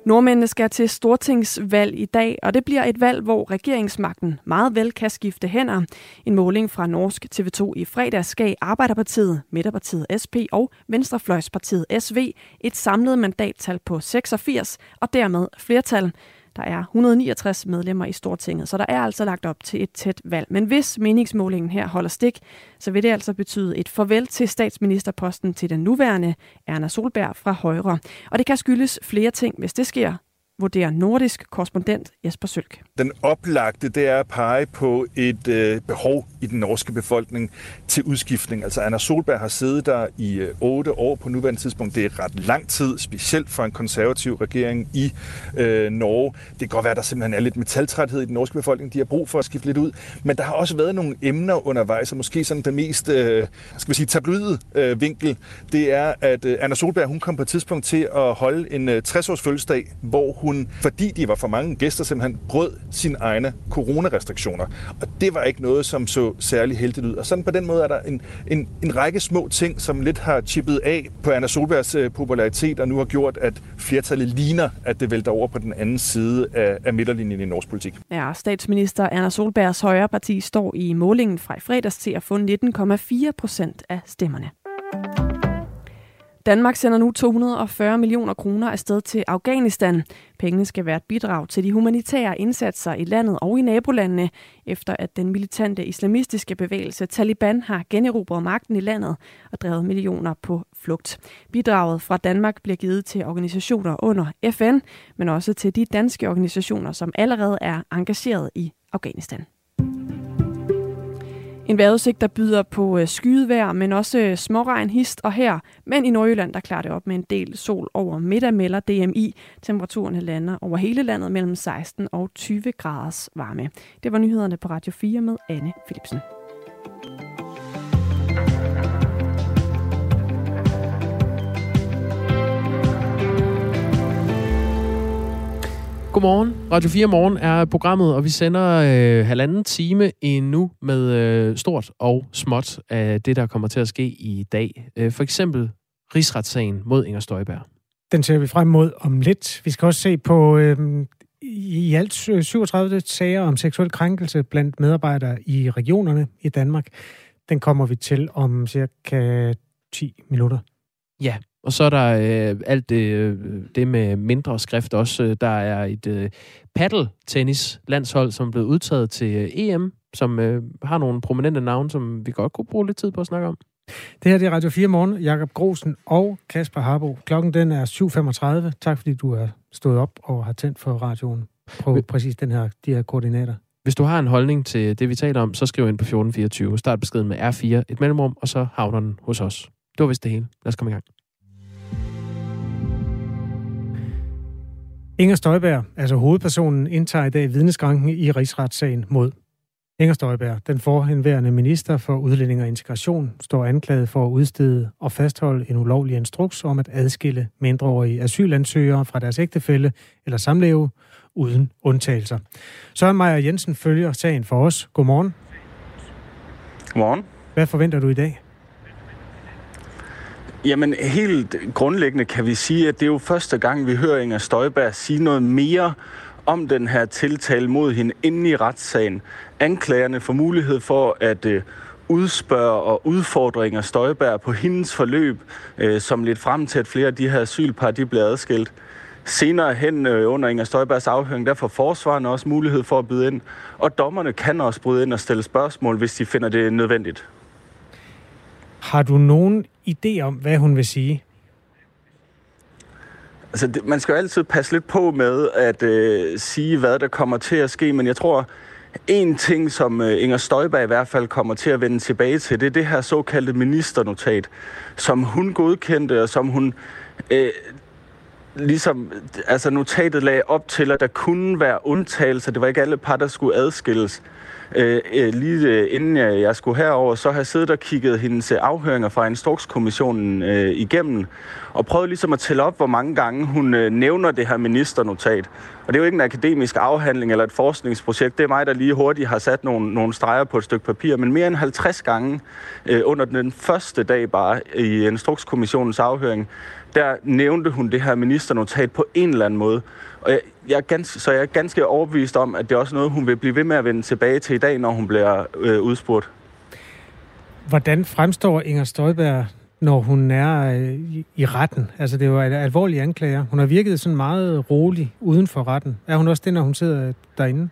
Nordmændene skal til stortingsvalg i dag, og det bliver et valg, hvor regeringsmagten meget vel kan skifte hænder. En måling fra Norsk TV2 i fredags gav Arbejderpartiet, Midterpartiet SP og Venstrefløjspartiet SV et samlet mandattal på 86 og dermed flertal. Der er 169 medlemmer i Stortinget, så der er altså lagt op til et tæt valg. Men hvis meningsmålingen her holder stik, så vil det altså betyde et farvel til statsministerposten til den nuværende Erna Solberg fra Højre. Og det kan skyldes flere ting, hvis det sker vurderer nordisk korrespondent Jesper Sølk. Den oplagte, det er at pege på et øh, behov i den norske befolkning til udskiftning. Altså Anna Solberg har siddet der i øh, år på nuværende tidspunkt. Det er ret lang tid, specielt for en konservativ regering i øh, Norge. Det kan godt være, at der simpelthen er lidt metaltræthed i den norske befolkning. De har brug for at skifte lidt ud. Men der har også været nogle emner undervejs, og måske sådan den mest øh, skal vi sige, tabloide øh, vinkel, det er, at øh, Anna Solberg hun kom på et tidspunkt til at holde en øh, 60-års fødselsdag, hvor hun hun, fordi de var for mange gæster, simpelthen brød sine egne coronarestriktioner. Og det var ikke noget, som så særlig heldigt ud. Og sådan på den måde er der en, en, en række små ting, som lidt har chippet af på Anna Solbergs øh, popularitet, og nu har gjort, at flertallet ligner, at det vælter over på den anden side af, af midterlinjen i norsk politik. Ja, statsminister Anna Solbergs højre parti står i målingen fra i fredags til at få 19,4 procent af stemmerne. Danmark sender nu 240 millioner kroner afsted til Afghanistan. Pengene skal være et bidrag til de humanitære indsatser i landet og i nabolandene, efter at den militante islamistiske bevægelse Taliban har generobret magten i landet og drevet millioner på flugt. Bidraget fra Danmark bliver givet til organisationer under FN, men også til de danske organisationer, som allerede er engageret i Afghanistan. En vejrudsigt, der byder på skydevær, skydevejr, men også øh, småregn, hist og her. Men i Nordjylland, der klarer det op med en del sol over middag, melder DMI. Temperaturen lander over hele landet mellem 16 og 20 graders varme. Det var nyhederne på Radio 4 med Anne Philipsen. Godmorgen. Radio 4 Morgen er programmet, og vi sender øh, halvanden time endnu med øh, stort og småt af det, der kommer til at ske i dag. Øh, for eksempel rigsretssagen mod Inger Støjberg. Den ser vi frem mod om lidt. Vi skal også se på øh, i alt 37 sager om seksuel krænkelse blandt medarbejdere i regionerne i Danmark. Den kommer vi til om cirka 10 minutter. Ja, og så er der øh, alt det, øh, det med mindre skrift også. Der er et øh, paddle-tennis-landshold, som er blevet udtaget til øh, EM, som øh, har nogle prominente navne, som vi godt kunne bruge lidt tid på at snakke om. Det her det er Radio 4 Morgen. Jakob Grosen og Kasper Harbo. Klokken den er 7.35. Tak fordi du er stået op og har tændt for radioen på præcis den her, de her koordinater. Hvis du har en holdning til det, vi taler om, så skriv ind på 1424. Start beskeden med R4, et mellemrum, og så havner den hos os. Det var vist det hele. Lad os komme i gang. Inger Støjberg, altså hovedpersonen, indtager i dag vidneskranken i rigsretssagen mod Inger Støjberg, den forhenværende minister for udlænding og integration, står anklaget for at udstede og fastholde en ulovlig instruks om at adskille mindreårige asylansøgere fra deres ægtefælle eller samleve uden undtagelser. Søren Meier Jensen følger sagen for os. Godmorgen. Godmorgen. Hvad forventer du i dag? Jamen, helt grundlæggende kan vi sige, at det er jo første gang, vi hører Inger Støjberg sige noget mere om den her tiltale mod hende inde i retssagen. Anklagerne får mulighed for at øh, udspørge og udfordre Inger Støjberg på hendes forløb, øh, som lidt frem til, at flere af de her asylpar de bliver adskilt. Senere hen øh, under Inger Støjbergs afhøring, der får forsvarerne også mulighed for at byde ind, og dommerne kan også bryde ind og stille spørgsmål, hvis de finder det nødvendigt. Har du nogen idé om, hvad hun vil sige? Altså, det, man skal jo altid passe lidt på med at øh, sige, hvad der kommer til at ske, men jeg tror, en ting, som øh, Inger Støjberg i hvert fald kommer til at vende tilbage til, det er det her såkaldte ministernotat, som hun godkendte, og som hun øh, ligesom, altså notatet lagde op til, at der kunne være undtagelser. Det var ikke alle par, der skulle adskilles. Øh, øh, lige øh, inden jeg, jeg skulle herover, så har jeg siddet og kigget hendes afhøringer fra Instrukskommissionen øh, igennem, og prøvet ligesom at tælle op, hvor mange gange hun øh, nævner det her ministernotat. Og det er jo ikke en akademisk afhandling eller et forskningsprojekt. Det er mig, der lige hurtigt har sat nogle, nogle streger på et stykke papir. Men mere end 50 gange øh, under den første dag bare i Instrukskommissionens afhøring, der nævnte hun det her ministernotat på en eller anden måde. Og jeg, jeg er ganske, så jeg er ganske overbevist om, at det er også noget, hun vil blive ved med at vende tilbage til i dag, når hun bliver øh, udspurgt. Hvordan fremstår Inger Støjberg, når hun er øh, i retten? Altså, det er jo et alvorligt anklager. Hun har virket sådan meget rolig uden for retten. Er hun også det, når hun sidder derinde?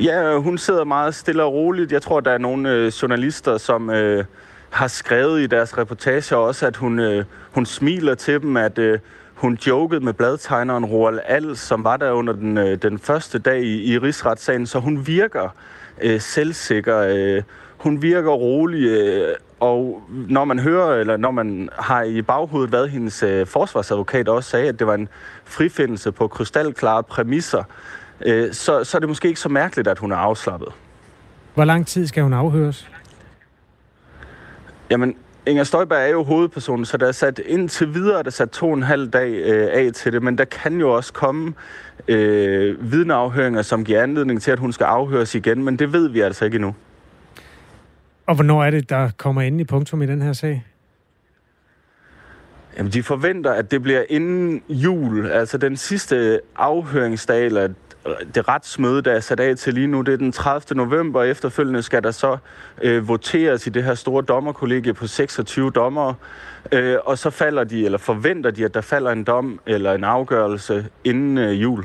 Ja, hun sidder meget stille og roligt. Jeg tror, der er nogle øh, journalister, som øh, har skrevet i deres reportager også, at hun, øh, hun smiler til dem, at øh, hun jokede med bladtegneren Roald Als, som var der under den, øh, den første dag i, i rigsretssagen, så hun virker øh, selvsikker. Øh, hun virker rolig, øh, og når man hører, eller når man har i baghovedet, hvad hendes øh, forsvarsadvokat også sagde, at det var en frifindelse på krystalklare præmisser, øh, så, så er det måske ikke så mærkeligt, at hun er afslappet. Hvor lang tid skal hun afhøres? Jamen, Inger Støjberg er jo hovedpersonen, så der er sat indtil videre, der er sat to og en halv dag øh, af til det, men der kan jo også komme øh, vidneafhøringer, som giver anledning til, at hun skal afhøres igen, men det ved vi altså ikke endnu. Og hvornår er det, der kommer ind i punktum i den her sag? Jamen, de forventer, at det bliver inden jul, altså den sidste afhøringsdag, eller det retsmøde, der er sat af til lige nu, det er den 30. november, efterfølgende skal der så øh, voteres i det her store dommerkollegie på 26 dommere, øh, og så falder de, eller forventer de, at der falder en dom eller en afgørelse inden øh, jul.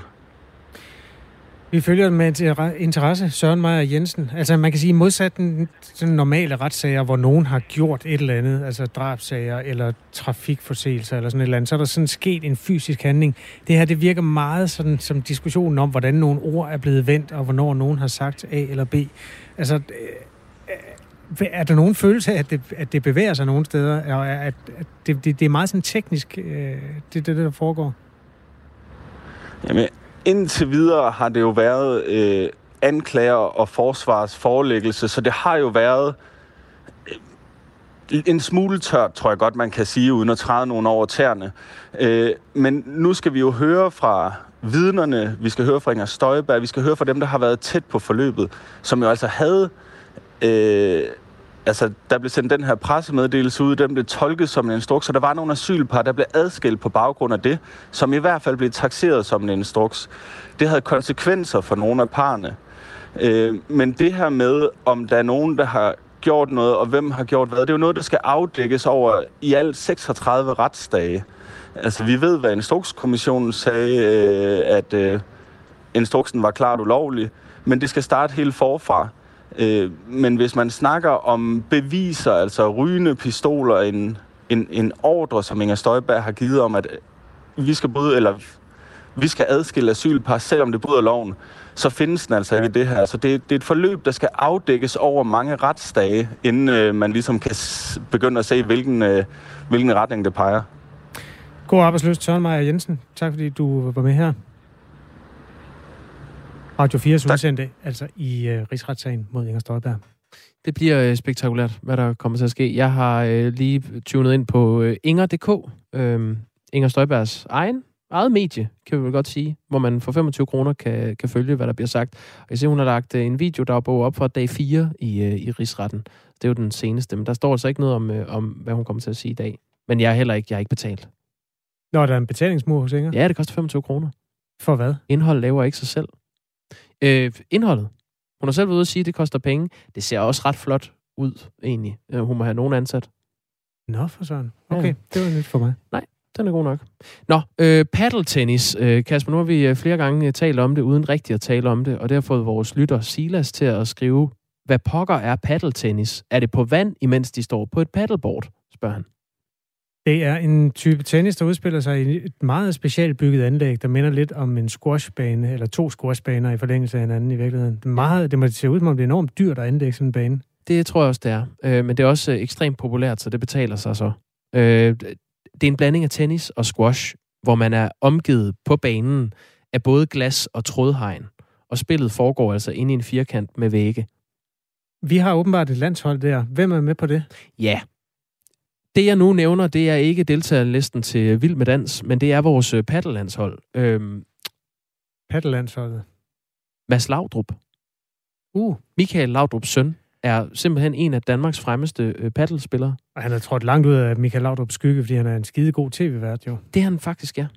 Vi følger med interesse Søren Meier Jensen. Altså man kan sige modsat den sådan normale retssager, hvor nogen har gjort et eller andet, altså drabsager eller trafikforseelser eller sådan et eller andet, så er der sådan sket en fysisk handling. Det her, det virker meget sådan som diskussionen om, hvordan nogle ord er blevet vendt, og hvornår nogen har sagt A eller B. Altså, øh, øh, er der nogen følelse af, at det, at det bevæger sig nogle steder? At, at det, det, det er meget sådan teknisk, øh, det, det der foregår? Jamen, indtil videre har det jo været øh, anklager og forsvars forelæggelse, så det har jo været øh, en smule tørt, tror jeg godt, man kan sige, uden at træde nogen over tæerne. Øh, men nu skal vi jo høre fra vidnerne, vi skal høre fra Inger Støjberg, vi skal høre fra dem, der har været tæt på forløbet, som jo altså havde øh, altså, der blev sendt den her pressemeddelelse ud, den blev tolket som en instruks, og der var nogle asylpar, der blev adskilt på baggrund af det, som i hvert fald blev taxeret som en instruks. Det havde konsekvenser for nogle af parerne. Øh, men det her med, om der er nogen, der har gjort noget, og hvem har gjort hvad, det er jo noget, der skal afdækkes over i alt 36 retsdage. Altså, vi ved, hvad Instrukskommissionen sagde, øh, at øh, instruksen var klart ulovlig, men det skal starte helt forfra. Øh, men hvis man snakker om beviser, altså rygende pistoler, en, en, en ordre, som Inger Støjberg har givet om, at øh, vi skal bryde, eller vi skal adskille asylpar, selvom det bryder loven, så findes den altså ikke det her. Så det, det er et forløb, der skal afdækkes over mange retsdage, inden øh, man ligesom kan begynde at se, hvilken, øh, hvilken retning det peger. God arbejdsløs, Søren Meyer Jensen. Tak fordi du var med her. Radio 4's udsendte, altså i uh, rigsretssagen mod Inger Støjberg. Det bliver øh, spektakulært, hvad der kommer til at ske. Jeg har øh, lige tunet ind på øh, Inger.dk, øh, Inger Støjbergs egen eget medie, kan vi vel godt sige, hvor man for 25 kroner kan, kan følge, hvad der bliver sagt. Og jeg ser, hun har lagt øh, en video, der er op fra dag 4 i, øh, i rigsretten. Det er jo den seneste, men der står altså ikke noget om, øh, om, hvad hun kommer til at sige i dag. Men jeg er heller ikke, jeg er ikke betalt. Nå, der er en betalingsmur hos Inger? Ja, det koster 25 kroner. For hvad? Indhold laver ikke sig selv. Øh, indholdet. Hun har selv været ude at sige, at det koster penge. Det ser også ret flot ud, egentlig. Hun må have nogen ansat. Nå, for sådan. Okay, ja. det var nyt for mig. Nej, den er god nok. Nå, øh, paddeltennis. Øh, Kasper, nu har vi øh, flere gange øh, talt om det, uden rigtigt at tale om det, og det har fået vores lytter Silas til at skrive, hvad pokker er paddeltennis? Er det på vand, imens de står på et paddleboard? spørger han. Det er en type tennis, der udspiller sig i et meget specielt bygget anlæg, der minder lidt om en squashbane, eller to squashbaner i forlængelse af hinanden i virkeligheden. Det, meget, det må se ud, som om det er enormt dyrt at anlægge sådan en bane. Det tror jeg også, det er. Øh, men det er også øh, ekstremt populært, så det betaler sig så. Øh, det er en blanding af tennis og squash, hvor man er omgivet på banen af både glas og trådhegn. Og spillet foregår altså inde i en firkant med vægge. Vi har åbenbart et landshold der. Hvem er med på det? Ja. Det, jeg nu nævner, det er ikke deltagerlisten til Vild med Dans, men det er vores øh, paddellandshold. Øhm, paddellandsholdet? Mads Laudrup. Uh. Michael Laudrups søn er simpelthen en af Danmarks fremmeste øh, paddelspillere. Og han er trådt langt ud af Michael Laudrups skygge, fordi han er en skide god tv-vært, jo. Det er han faktisk, ja.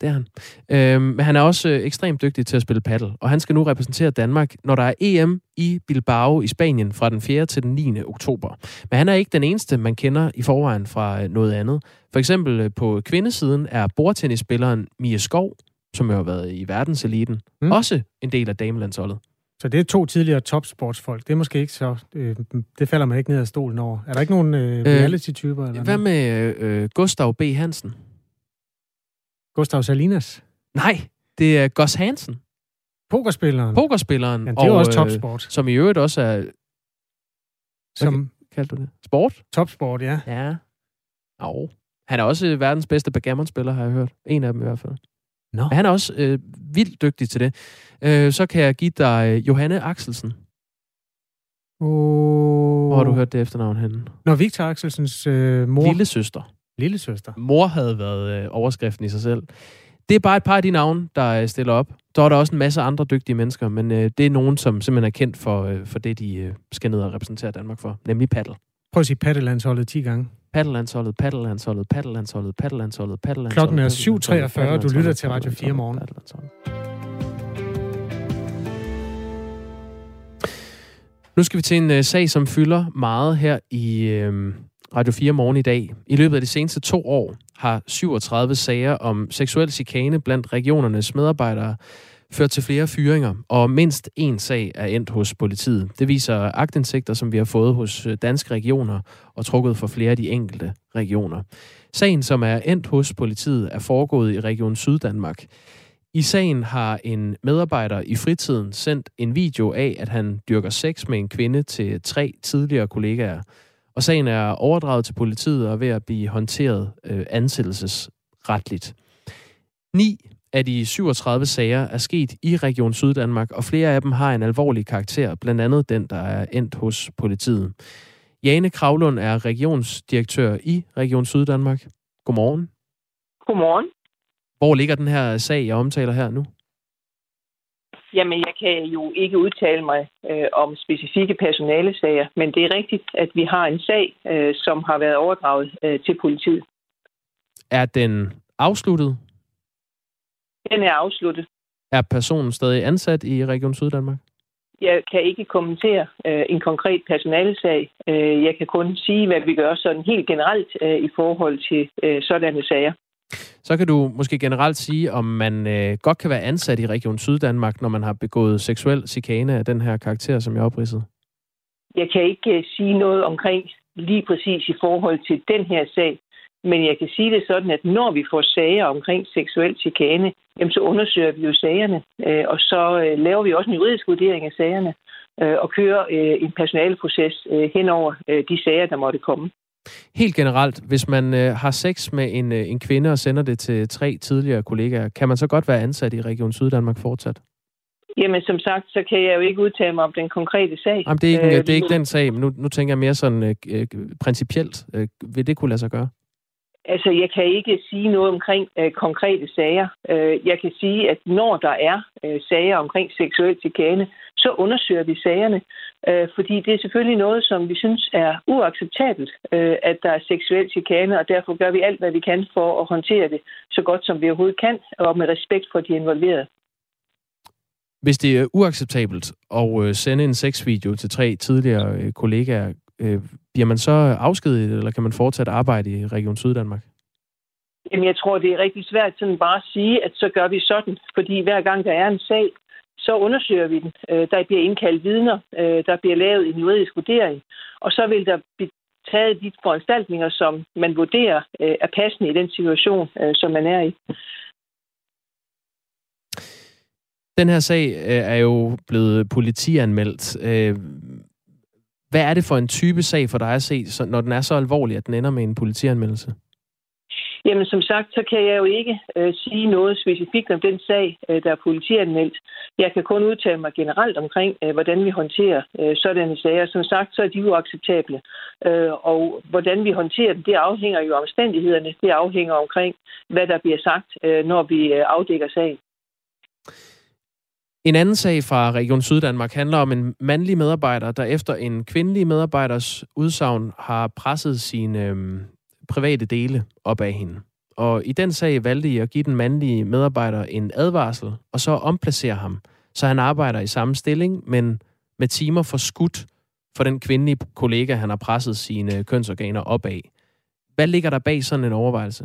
Det er han. Øhm, men han er også øh, ekstremt dygtig til at spille paddle, og han skal nu repræsentere Danmark, når der er EM i Bilbao i Spanien fra den 4. til den 9. oktober. Men han er ikke den eneste, man kender i forvejen fra øh, noget andet. For eksempel øh, på kvindesiden er bordtennisspilleren Mia Skov, som jo har været i verdenseliten, mm. også en del af damelandsholdet. Så det er to tidligere topsportsfolk. Det er måske ikke så... Øh, det falder man ikke ned af stolen over. Er der ikke nogen øh, øh reality-typer? Eller hvad med øh, Gustav B. Hansen? Gustav Salinas? Nej, det er Gus Hansen. Pokerspilleren? Pokerspilleren. Ja, det er og, også øh, topsport. Øh, som i øvrigt også er... Som... Kaldte du det? Sport? Topsport, ja. Ja. Au. Han er også verdens bedste backgammon-spiller, har jeg hørt. En af dem i hvert fald. No. Men han er også øh, vildt dygtig til det. Øh, så kan jeg give dig øh, Johanne Axelsen. Oh. Hvor har du hørt det efternavn henne? Når Victor Axelsens øh, mor... Lille søster. Lille søster. Mor havde været øh, overskriften i sig selv. Det er bare et par af de navne, der øh, stiller op. Der er der også en masse andre dygtige mennesker, men øh, det er nogen, som simpelthen er kendt for, øh, for det, de øh, skal ned og repræsentere Danmark for, nemlig paddle. Prøv at sige paddelandsholdet 10 gange. Paddelandsholdet, paddelandsholdet, paddelandsholdet, paddelandsholdet, paddelandsholdet. Klokken er 7.43, du lytter til Radio 4 morgen. Nu skal vi til en uh, sag, som fylder meget her i uh, Radio 4 morgen i dag. I løbet af de seneste to år har 37 sager om seksuel chikane blandt regionernes medarbejdere ført til flere fyringer, og mindst en sag er endt hos politiet. Det viser agtindsigter, som vi har fået hos øh, danske regioner og trukket for flere af de enkelte regioner. Sagen, som er endt hos politiet, er foregået i Region Syddanmark. I sagen har en medarbejder i fritiden sendt en video af, at han dyrker sex med en kvinde til tre tidligere kollegaer. Og sagen er overdraget til politiet og ved at blive håndteret øh, ansættelsesretligt. Ni af de 37 sager er sket i Region Syddanmark, og flere af dem har en alvorlig karakter, blandt andet den, der er endt hos politiet. Jane Kravlund er regionsdirektør i Region Syddanmark. Godmorgen. Godmorgen. Hvor ligger den her sag, jeg omtaler her nu? Jamen, jeg kan jo ikke udtale mig øh, om specifikke personalesager, men det er rigtigt, at vi har en sag, øh, som har været overdraget øh, til politiet. Er den afsluttet? Den er afsluttet. Er personen stadig ansat i Region Syddanmark? Jeg kan ikke kommentere øh, en konkret personalesag. Øh, jeg kan kun sige, hvad vi gør sådan helt generelt øh, i forhold til øh, sådanne sager. Så kan du måske generelt sige, om man øh, godt kan være ansat i Region Syddanmark, når man har begået seksuel chikane af den her karakter, som jeg opridsede? Jeg kan ikke øh, sige noget omkring lige præcis i forhold til den her sag. Men jeg kan sige det sådan, at når vi får sager omkring seksuel chikane, jamen så undersøger vi jo sagerne, øh, og så øh, laver vi også en juridisk vurdering af sagerne, øh, og kører øh, en personaleproces øh, hen over øh, de sager, der måtte komme. Helt generelt, hvis man øh, har sex med en, øh, en kvinde og sender det til tre tidligere kollegaer, kan man så godt være ansat i Region Syddanmark fortsat? Jamen, som sagt, så kan jeg jo ikke udtale mig om den konkrete sag. Jamen, det er ikke, øh, det er ikke den sag, men nu, nu tænker jeg mere sådan øh, øh, principielt. Øh, vil det kunne lade sig gøre? Altså, jeg kan ikke sige noget omkring øh, konkrete sager. Øh, jeg kan sige, at når der er øh, sager omkring seksuel chikane, så undersøger vi sagerne. Øh, fordi det er selvfølgelig noget, som vi synes er uacceptabelt, øh, at der er seksuel chikane, og derfor gør vi alt, hvad vi kan for at håndtere det så godt, som vi overhovedet kan, og med respekt for de involverede. Hvis det er uacceptabelt at øh, sende en sexvideo til tre tidligere øh, kollegaer, øh, bliver man så afskediget, eller kan man fortsat arbejde i Region Syddanmark? Jamen, jeg tror, det er rigtig svært sådan bare at sige, at så gør vi sådan. Fordi hver gang der er en sag, så undersøger vi den. Øh, der bliver indkaldt vidner, øh, der bliver lavet en juridisk vurdering, og så vil der blive taget de foranstaltninger, som man vurderer øh, er passende i den situation, som man er i. Den her sag er jo blevet politianmeldt. Hvad er det for en type sag for dig at se, når den er så alvorlig, at den ender med en politianmeldelse? Jamen, som sagt, så kan jeg jo ikke øh, sige noget specifikt om den sag, øh, der er politianmeldt. Jeg kan kun udtale mig generelt omkring, øh, hvordan vi håndterer øh, sådanne sager. Som sagt, så er de uacceptable. Øh, og hvordan vi håndterer dem, det afhænger jo af omstændighederne. Det afhænger omkring, hvad der bliver sagt, øh, når vi øh, afdækker sagen. En anden sag fra Region Syddanmark handler om en mandlig medarbejder, der efter en kvindelig medarbejders udsagn har presset sin, øh, private dele op af hende. Og i den sag valgte I at give den mandlige medarbejder en advarsel, og så omplacere ham, så han arbejder i samme stilling, men med timer for skudt for den kvindelige kollega, han har presset sine kønsorganer op af. Hvad ligger der bag sådan en overvejelse?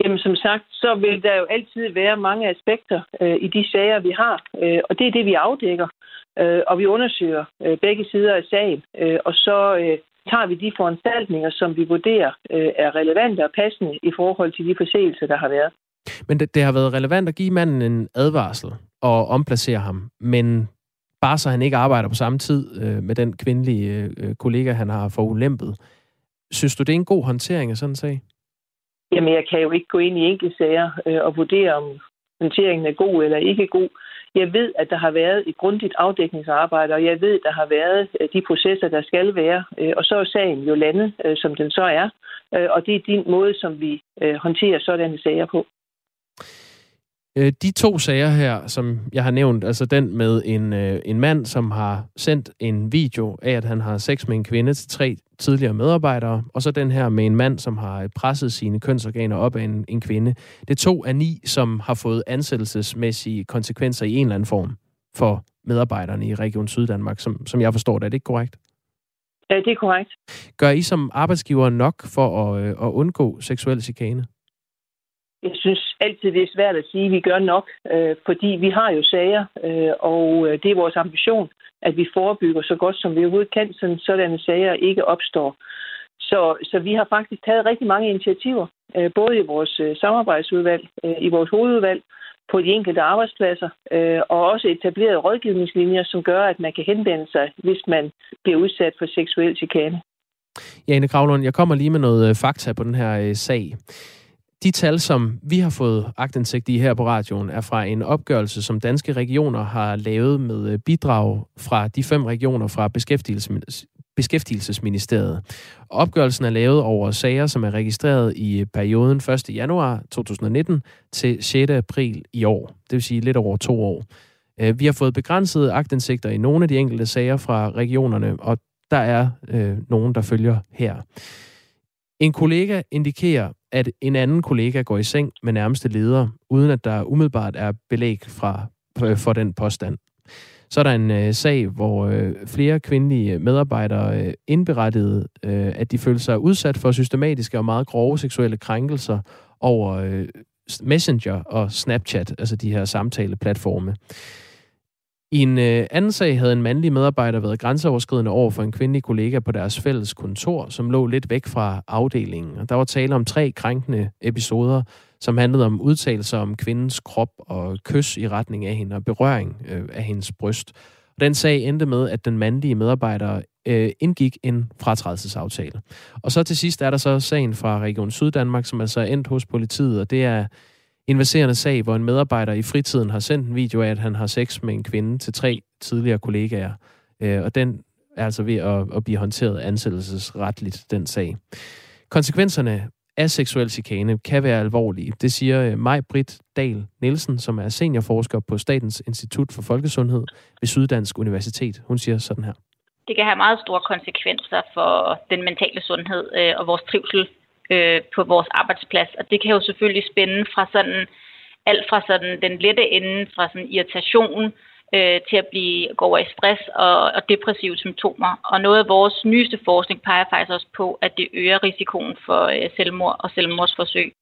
Jamen som sagt, så vil der jo altid være mange aspekter øh, i de sager, vi har, øh, og det er det, vi afdækker, øh, og vi undersøger øh, begge sider af sagen, øh, og så øh, tager vi de foranstaltninger, som vi vurderer øh, er relevante og passende i forhold til de forseelser, der har været. Men det, det har været relevant at give manden en advarsel og omplacere ham, men bare så han ikke arbejder på samme tid øh, med den kvindelige øh, kollega, han har forulempet. Synes du, det er en god håndtering af sådan en sag? Jamen, jeg kan jo ikke gå ind i enkelte sager øh, og vurdere, om håndteringen er god eller ikke god. Jeg ved, at der har været et grundigt afdækningsarbejde, og jeg ved, at der har været øh, de processer, der skal være. Øh, og så er sagen jo landet, øh, som den så er. Og det er din måde, som vi håndterer sådanne sager på. Øh, de to sager her, som jeg har nævnt, altså den med en, øh, en mand, som har sendt en video af, at han har sex med en kvinde til tre tidligere medarbejdere, og så den her med en mand, som har presset sine kønsorganer op af en, en kvinde. Det er to af ni, som har fået ansættelsesmæssige konsekvenser i en eller anden form for medarbejderne i Region Syddanmark, som, som jeg forstår det. Er det ikke korrekt? Ja, det er korrekt. Gør I som arbejdsgiver nok for at, øh, at undgå seksuel chikane? Jeg synes altid, det er svært at sige, at vi gør nok, øh, fordi vi har jo sager, øh, og øh, det er vores ambition, at vi forebygger så godt, som vi overhovedet kan, så sådanne sager ikke opstår. Så, så vi har faktisk taget rigtig mange initiativer, øh, både i vores øh, samarbejdsudvalg, øh, i vores hovedudvalg, på de enkelte arbejdspladser, øh, og også etableret rådgivningslinjer, som gør, at man kan henvende sig, hvis man bliver udsat for seksuel chikane. Jane Kravlund, jeg kommer lige med noget øh, fakta på den her øh, sag. De tal, som vi har fået agtindsigt i her på radioen, er fra en opgørelse, som danske regioner har lavet med øh, bidrag fra de fem regioner fra Beskæftigelsesministeriet. Opgørelsen er lavet over sager, som er registreret i øh, perioden 1. januar 2019 til 6. april i år. Det vil sige lidt over to år. Øh, vi har fået begrænsede agtindsigter i nogle af de enkelte sager fra regionerne, og der er øh, nogen, der følger her. En kollega indikerer, at en anden kollega går i seng med nærmeste leder, uden at der umiddelbart er belæg fra, øh, for den påstand. Så er der en øh, sag, hvor øh, flere kvindelige medarbejdere øh, indberettede, øh, at de følte sig udsat for systematiske og meget grove seksuelle krænkelser over øh, Messenger og Snapchat, altså de her samtaleplatforme. I en øh, anden sag havde en mandlig medarbejder været grænseoverskridende over for en kvindelig kollega på deres fælles kontor, som lå lidt væk fra afdelingen. Og der var tale om tre krænkende episoder, som handlede om udtalelser om kvindens krop og kys i retning af hende og berøring øh, af hendes bryst. Og den sag endte med, at den mandlige medarbejder øh, indgik en fratrædelsesaftale. Og så til sidst er der så sagen fra Region Syddanmark, som altså er endt hos politiet, og det er en verserende sag, hvor en medarbejder i fritiden har sendt en video af, at han har sex med en kvinde til tre tidligere kollegaer. Øh, og den er altså ved at, at blive håndteret ansættelsesretligt, den sag. Konsekvenserne af seksuel chikane kan være alvorlige. Det siger øh, Maj Britt Dahl Nielsen, som er seniorforsker på Statens Institut for Folkesundhed ved Syddansk Universitet. Hun siger sådan her. Det kan have meget store konsekvenser for den mentale sundhed øh, og vores trivsel øh, på vores arbejdsplads. Og det kan jo selvfølgelig spænde fra sådan alt fra sådan den lette ende, fra sådan irritation øh, til at blive gå over i stress og, og depressive symptomer. Og noget af vores nyeste forskning peger faktisk også på, at det øger risikoen for øh, selvmord og selvmordsforsøg.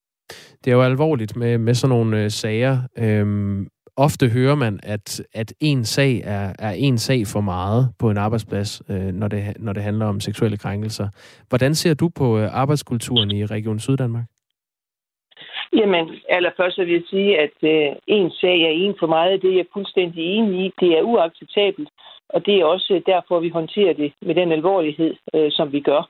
Det er jo alvorligt med, med sådan nogle øh, sager. Øhm, ofte hører man, at, at en sag er, er en sag for meget på en arbejdsplads, øh, når, det, når det handler om seksuelle krænkelser. Hvordan ser du på øh, arbejdskulturen i Region Syddanmark? Jamen, allerførst vil jeg sige, at øh, en sag er en for meget. Det er jeg fuldstændig enig i. Det er uacceptabelt, og det er også øh, derfor, vi håndterer det med den alvorlighed, øh, som vi gør.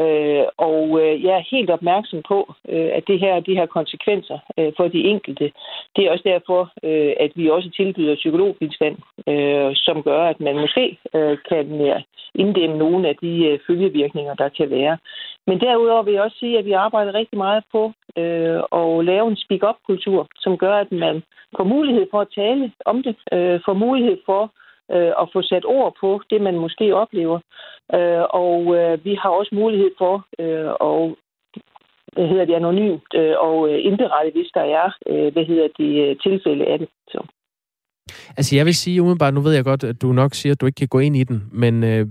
Øh, og øh, jeg er helt opmærksom på, øh, at det her de her konsekvenser øh, for de enkelte. Det er også derfor, øh, at vi også tilbyder psykologbistand, øh, som gør, at man måske øh, kan øh, inddæmme nogle af de øh, følgevirkninger, der kan være. Men derudover vil jeg også sige, at vi arbejder rigtig meget på øh, at lave en speak-up-kultur, som gør, at man får mulighed for at tale om det, øh, får mulighed for øh, at få sat ord på det, man måske oplever. Øh, og øh, vi har også mulighed for øh, at hvad hedder det, anonymt øh, og øh, indberette, hvis der er øh, hvad hedder det, øh, tilfælde af det. Så. Altså jeg vil sige umiddelbart, nu ved jeg godt, at du nok siger, at du ikke kan gå ind i den, men øh,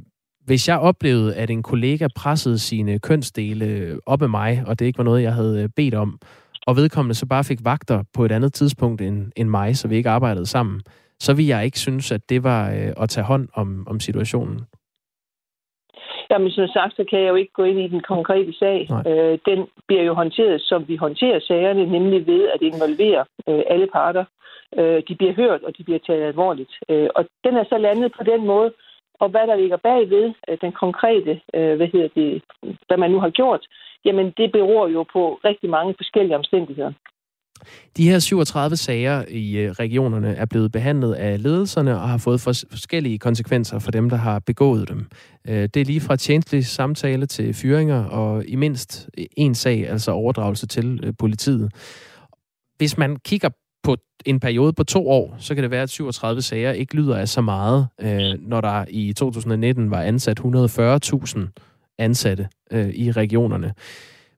hvis jeg oplevede, at en kollega pressede sine kønsdele øh, op af mig, og det ikke var noget, jeg havde bedt om, og vedkommende så bare fik vagter på et andet tidspunkt end, end mig, så vi ikke arbejdede sammen, så vil jeg ikke synes, at det var øh, at tage hånd om, om situationen. Jamen, som sagt, så kan jeg jo ikke gå ind i den konkrete sag. Øh, den bliver jo håndteret, som vi håndterer sagerne, nemlig ved at involvere øh, alle parter. Øh, de bliver hørt, og de bliver taget alvorligt. Øh, og den er så landet på den måde, og hvad der ligger bagved øh, den konkrete, øh, hvad hedder det, hvad man nu har gjort, jamen det beror jo på rigtig mange forskellige omstændigheder. De her 37 sager i øh, regionerne er blevet behandlet af ledelserne og har fået forskellige konsekvenser for dem, der har begået dem. Øh, det er lige fra tjenestelig samtale til fyringer og i mindst en sag, altså overdragelse til øh, politiet. Hvis man kigger på en periode på to år, så kan det være, at 37 sager ikke lyder af så meget, når der i 2019 var ansat 140.000 ansatte i regionerne.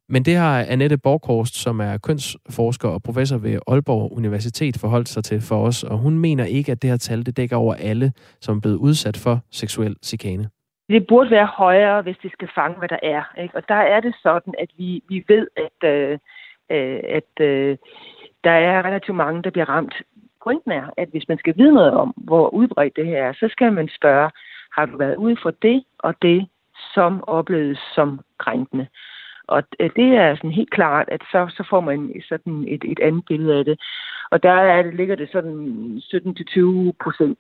Men det har Annette Borghorst, som er kønsforsker og professor ved Aalborg Universitet, forholdt sig til for os, og hun mener ikke, at det her tal det dækker over alle, som er blevet udsat for seksuel chikane. Det burde være højere, hvis det skal fange, hvad der er. Ikke? Og der er det sådan, at vi, vi ved, at, øh, øh, at øh, der er relativt mange, der bliver ramt. Pointen er, at hvis man skal vide noget om, hvor udbredt det her er, så skal man spørge, har du været ude for det og det, som opleves som krænkende? Og øh, det er sådan helt klart, at så, så får man sådan et, et andet billede af det. Og der er, det, ligger det sådan 17-20 procent.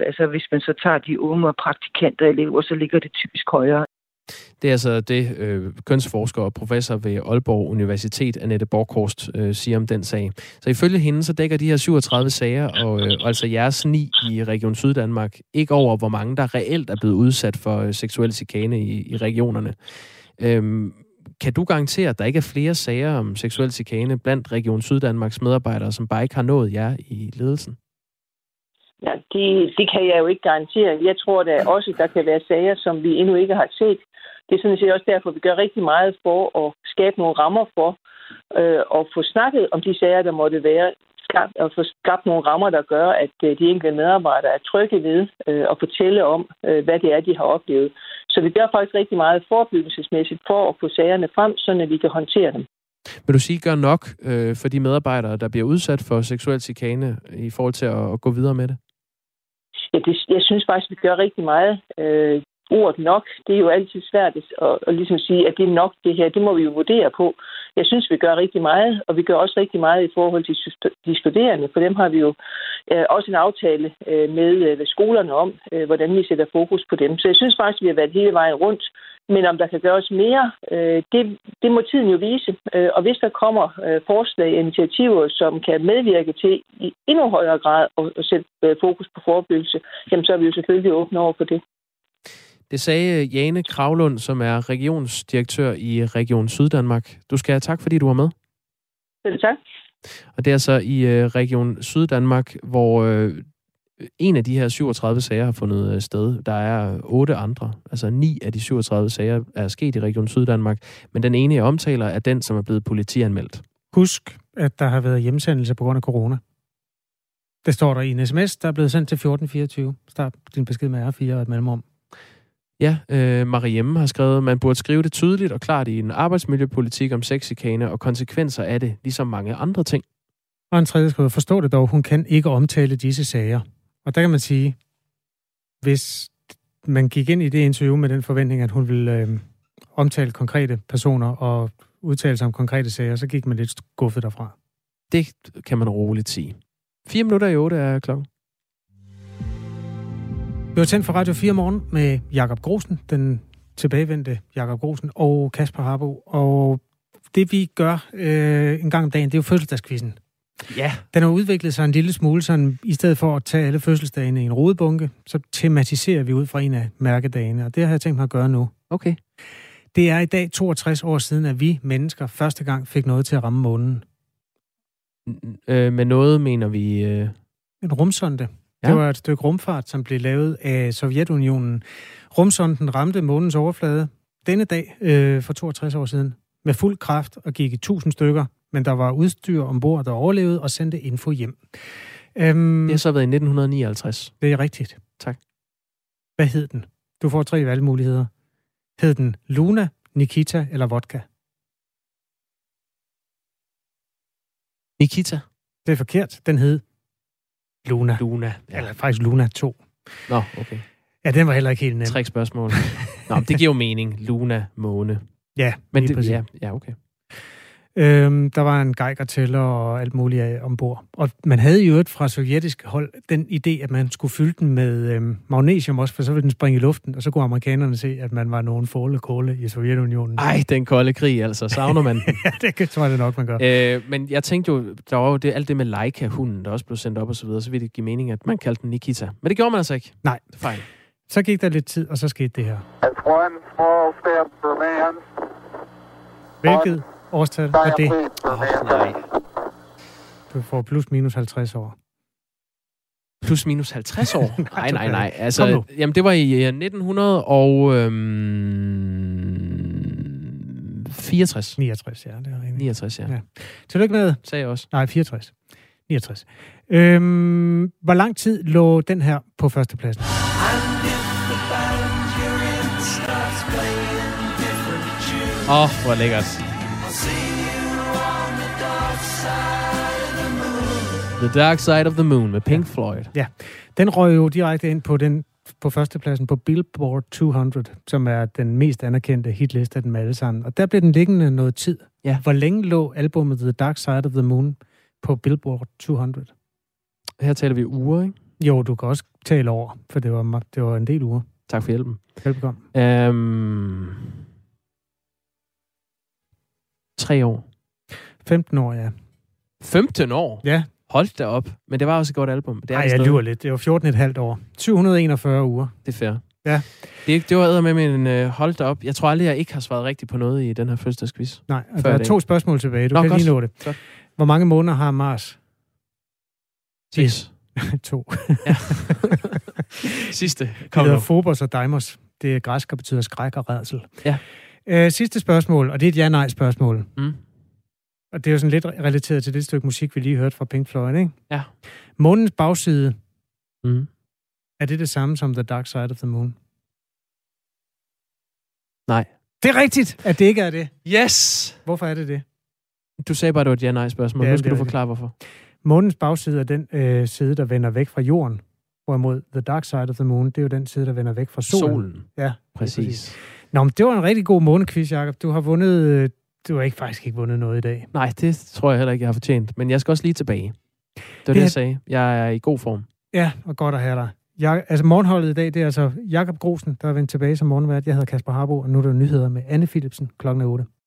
Altså hvis man så tager de unge og praktikanter elever, så ligger det typisk højere. Det er altså det, øh, kønsforsker og professor ved Aalborg Universitet, Annette Borghorst, øh, siger om den sag. Så ifølge hende, så dækker de her 37 sager, og, øh, altså jeres ni i Region Syddanmark, ikke over, hvor mange der reelt er blevet udsat for øh, seksuel chikane i, i regionerne. Øhm, kan du garantere, at der ikke er flere sager om seksuel chikane blandt Region Syddanmarks medarbejdere, som bare ikke har nået jer i ledelsen? Ja, det, det kan jeg jo ikke garantere. Jeg tror da også, der kan være sager, som vi endnu ikke har set. Det er sådan set også derfor, vi gør rigtig meget for at skabe nogle rammer for øh, at få snakket om de sager, der måtte være, at få skabt nogle rammer, der gør, at øh, de enkelte medarbejdere er trygge ved øh, at fortælle om, øh, hvad det er, de har oplevet. Så vi gør faktisk rigtig meget forebyggelsesmæssigt for at få sagerne frem, så vi kan håndtere dem. Vil du sige, gør nok øh, for de medarbejdere, der bliver udsat for seksuel chikane, i forhold til at, at gå videre med det? Ja, det, jeg synes faktisk, vi gør rigtig meget. Øh, ordet nok, det er jo altid svært at, at ligesom sige, at det er nok det her. Det må vi jo vurdere på. Jeg synes, vi gør rigtig meget, og vi gør også rigtig meget i forhold til de studerende. For dem har vi jo også en aftale øh, med øh, skolerne om, øh, hvordan vi sætter fokus på dem. Så jeg synes faktisk, vi har været hele vejen rundt. Men om der kan gøres mere, øh, det, det må tiden jo vise. Øh, og hvis der kommer øh, forslag og initiativer, som kan medvirke til i endnu højere grad at, sætte øh, fokus på forebyggelse, jamen så er vi jo selvfølgelig åbne over for det. Det sagde Jane Kravlund, som er regionsdirektør i Region Syddanmark. Du skal have tak, fordi du var med. Selv tak. Og det er så i øh, Region Syddanmark, hvor øh, en af de her 37 sager har fundet øh, sted. Der er otte andre. Altså ni af de 37 sager er sket i Region Syddanmark. Men den ene, jeg omtaler, er den, som er blevet politianmeldt. Husk, at der har været hjemsendelse på grund af corona. Det står der i en sms, der er blevet sendt til 1424. Start din besked med R4 og et mellemrum. Ja, øh, Mariemme har skrevet, man burde skrive det tydeligt og klart i en arbejdsmiljøpolitik om sexikane og konsekvenser af det, ligesom mange andre ting. Og en tredje skriver, forstå det dog, hun kan ikke omtale disse sager. Og der kan man sige, hvis man gik ind i det interview med den forventning, at hun ville øh, omtale konkrete personer og udtale sig om konkrete sager, så gik man lidt skuffet derfra. Det kan man roligt sige. 4 minutter i 8 er klokken. Vi var tændt for Radio 4 morgen med Jakob Grosen, den tilbagevendte Jakob Grosen og Kasper Harbo. Og det vi gør øh, en gang om dagen, det er jo fødselsdagskvisten. Ja. Den har udviklet sig en lille smule, sådan i stedet for at tage alle fødselsdagene i en rodebunke, så tematiserer vi ud fra en af mærkedagene, og det har jeg tænkt mig at gøre nu. Okay. Det er i dag 62 år siden, at vi mennesker første gang fik noget til at ramme månen. Øh, med noget mener vi... Øh... En rumsonde. Ja. Det var et stykke rumfart, som blev lavet af Sovjetunionen. Rumsonden ramte månens overflade denne dag øh, for 62 år siden med fuld kraft og gik i tusind stykker, men der var udstyr ombord, der overlevede og sendte info hjem. Øhm, det har så været i 1959. Det er rigtigt. Tak. Hvad hed den? Du får tre valgmuligheder. Hed den Luna, Nikita eller Vodka? Nikita. Det er forkert. Den hed Luna. Luna. Ja. Eller faktisk Luna 2. Nå, okay. Ja, den var heller ikke helt nem. Tre spørgsmål. Nå, det giver jo mening. Luna, måne. Ja, men det, ja, ja, okay. Øhm, der var en geigertæller og alt muligt af ombord. Og man havde i øvrigt fra sovjetisk hold den idé, at man skulle fylde den med øhm, magnesium også, for så ville den springe i luften, og så kunne amerikanerne se, at man var nogen forle kåle i Sovjetunionen. Ej, den kolde krig, altså. Savner man den? ja, det tror jeg det nok, man gør. Øh, men jeg tænkte jo, der var jo det, alt det med Leica-hunden, der også blev sendt op og så videre, så ville det give mening, at man kaldte den Nikita. Men det gjorde man altså ikke. Nej. Fejl. Så gik der lidt tid, og så skete det her. Hvilket årstal er det? Oh, nej. Du får plus minus 50 år. Plus minus 50 år? nej, nej, nej. Altså, jamen, det var i 1900 og... Øhm, 64. 69, ja. Det er rigtigt. 69, ja. ja. Tillykke med. Sagde jeg også. Nej, 64. 69. Øhm, hvor lang tid lå den her på førstepladsen? Åh, oh, hvor lækkert. The Dark Side of the Moon med Pink ja. Floyd. Ja, den røg jo direkte ind på den på førstepladsen på Billboard 200, som er den mest anerkendte hitliste af dem alle sammen. Og der blev den liggende noget tid. Ja. Hvor længe lå albumet The Dark Side of the Moon på Billboard 200? Her taler vi uger, ikke? Jo, du kan også tale over, for det var, det var en del uger. Tak for hjælpen. Velbekomme. Um, tre år. 15 år, ja. 15 år? Ja. Hold da op. Men det var også et godt album. Nej, jeg lyver lidt. Det var 14,5 år. 741 uger. Det er fair. Ja. Det, det var med min uh, hold da op. Jeg tror aldrig, jeg ikke har svaret rigtigt på noget i den her fødselsdagsquiz. Nej, og der er to spørgsmål tilbage. Du Nå, kan godt. lige nå det. Godt. Hvor mange måneder har Mars? Seks. to. ja. Sidste. Kom det hedder Phobos og Deimos. Det er græsk og betyder skræk og redsel. Ja. Øh, sidste spørgsmål, og det er et ja-nej-spørgsmål. Mm. Og det er jo sådan lidt relateret til det stykke musik, vi lige hørte fra Pink Floyd, ikke? Ja. Månens bagside, mm. er det det samme som The Dark Side of the Moon? Nej. Det er rigtigt, at det ikke er det. Yes! Hvorfor er det det? Du sagde bare, at det var et ja-nej-spørgsmål. Ja, nu skal du forklare, hvorfor. Månens bagside er den øh, side, der vender væk fra jorden. Hvorimod The Dark Side of the Moon, det er jo den side, der vender væk fra solen. Solen. Ja, Præcis. Nå, men det var en rigtig god månequiz, Jacob. Du har vundet... Du har ikke faktisk ikke vundet noget i dag. Nej, det tror jeg heller ikke, jeg har fortjent. Men jeg skal også lige tilbage. Det var det, er- jeg sagde. Jeg er i god form. Ja, og godt at have dig. Jeg, altså morgenholdet i dag, det er altså Jakob Grosen, der er vendt tilbage som morgenvært. Jeg hedder Kasper Harbo, og nu er der nyheder med Anne Philipsen klokken er 8.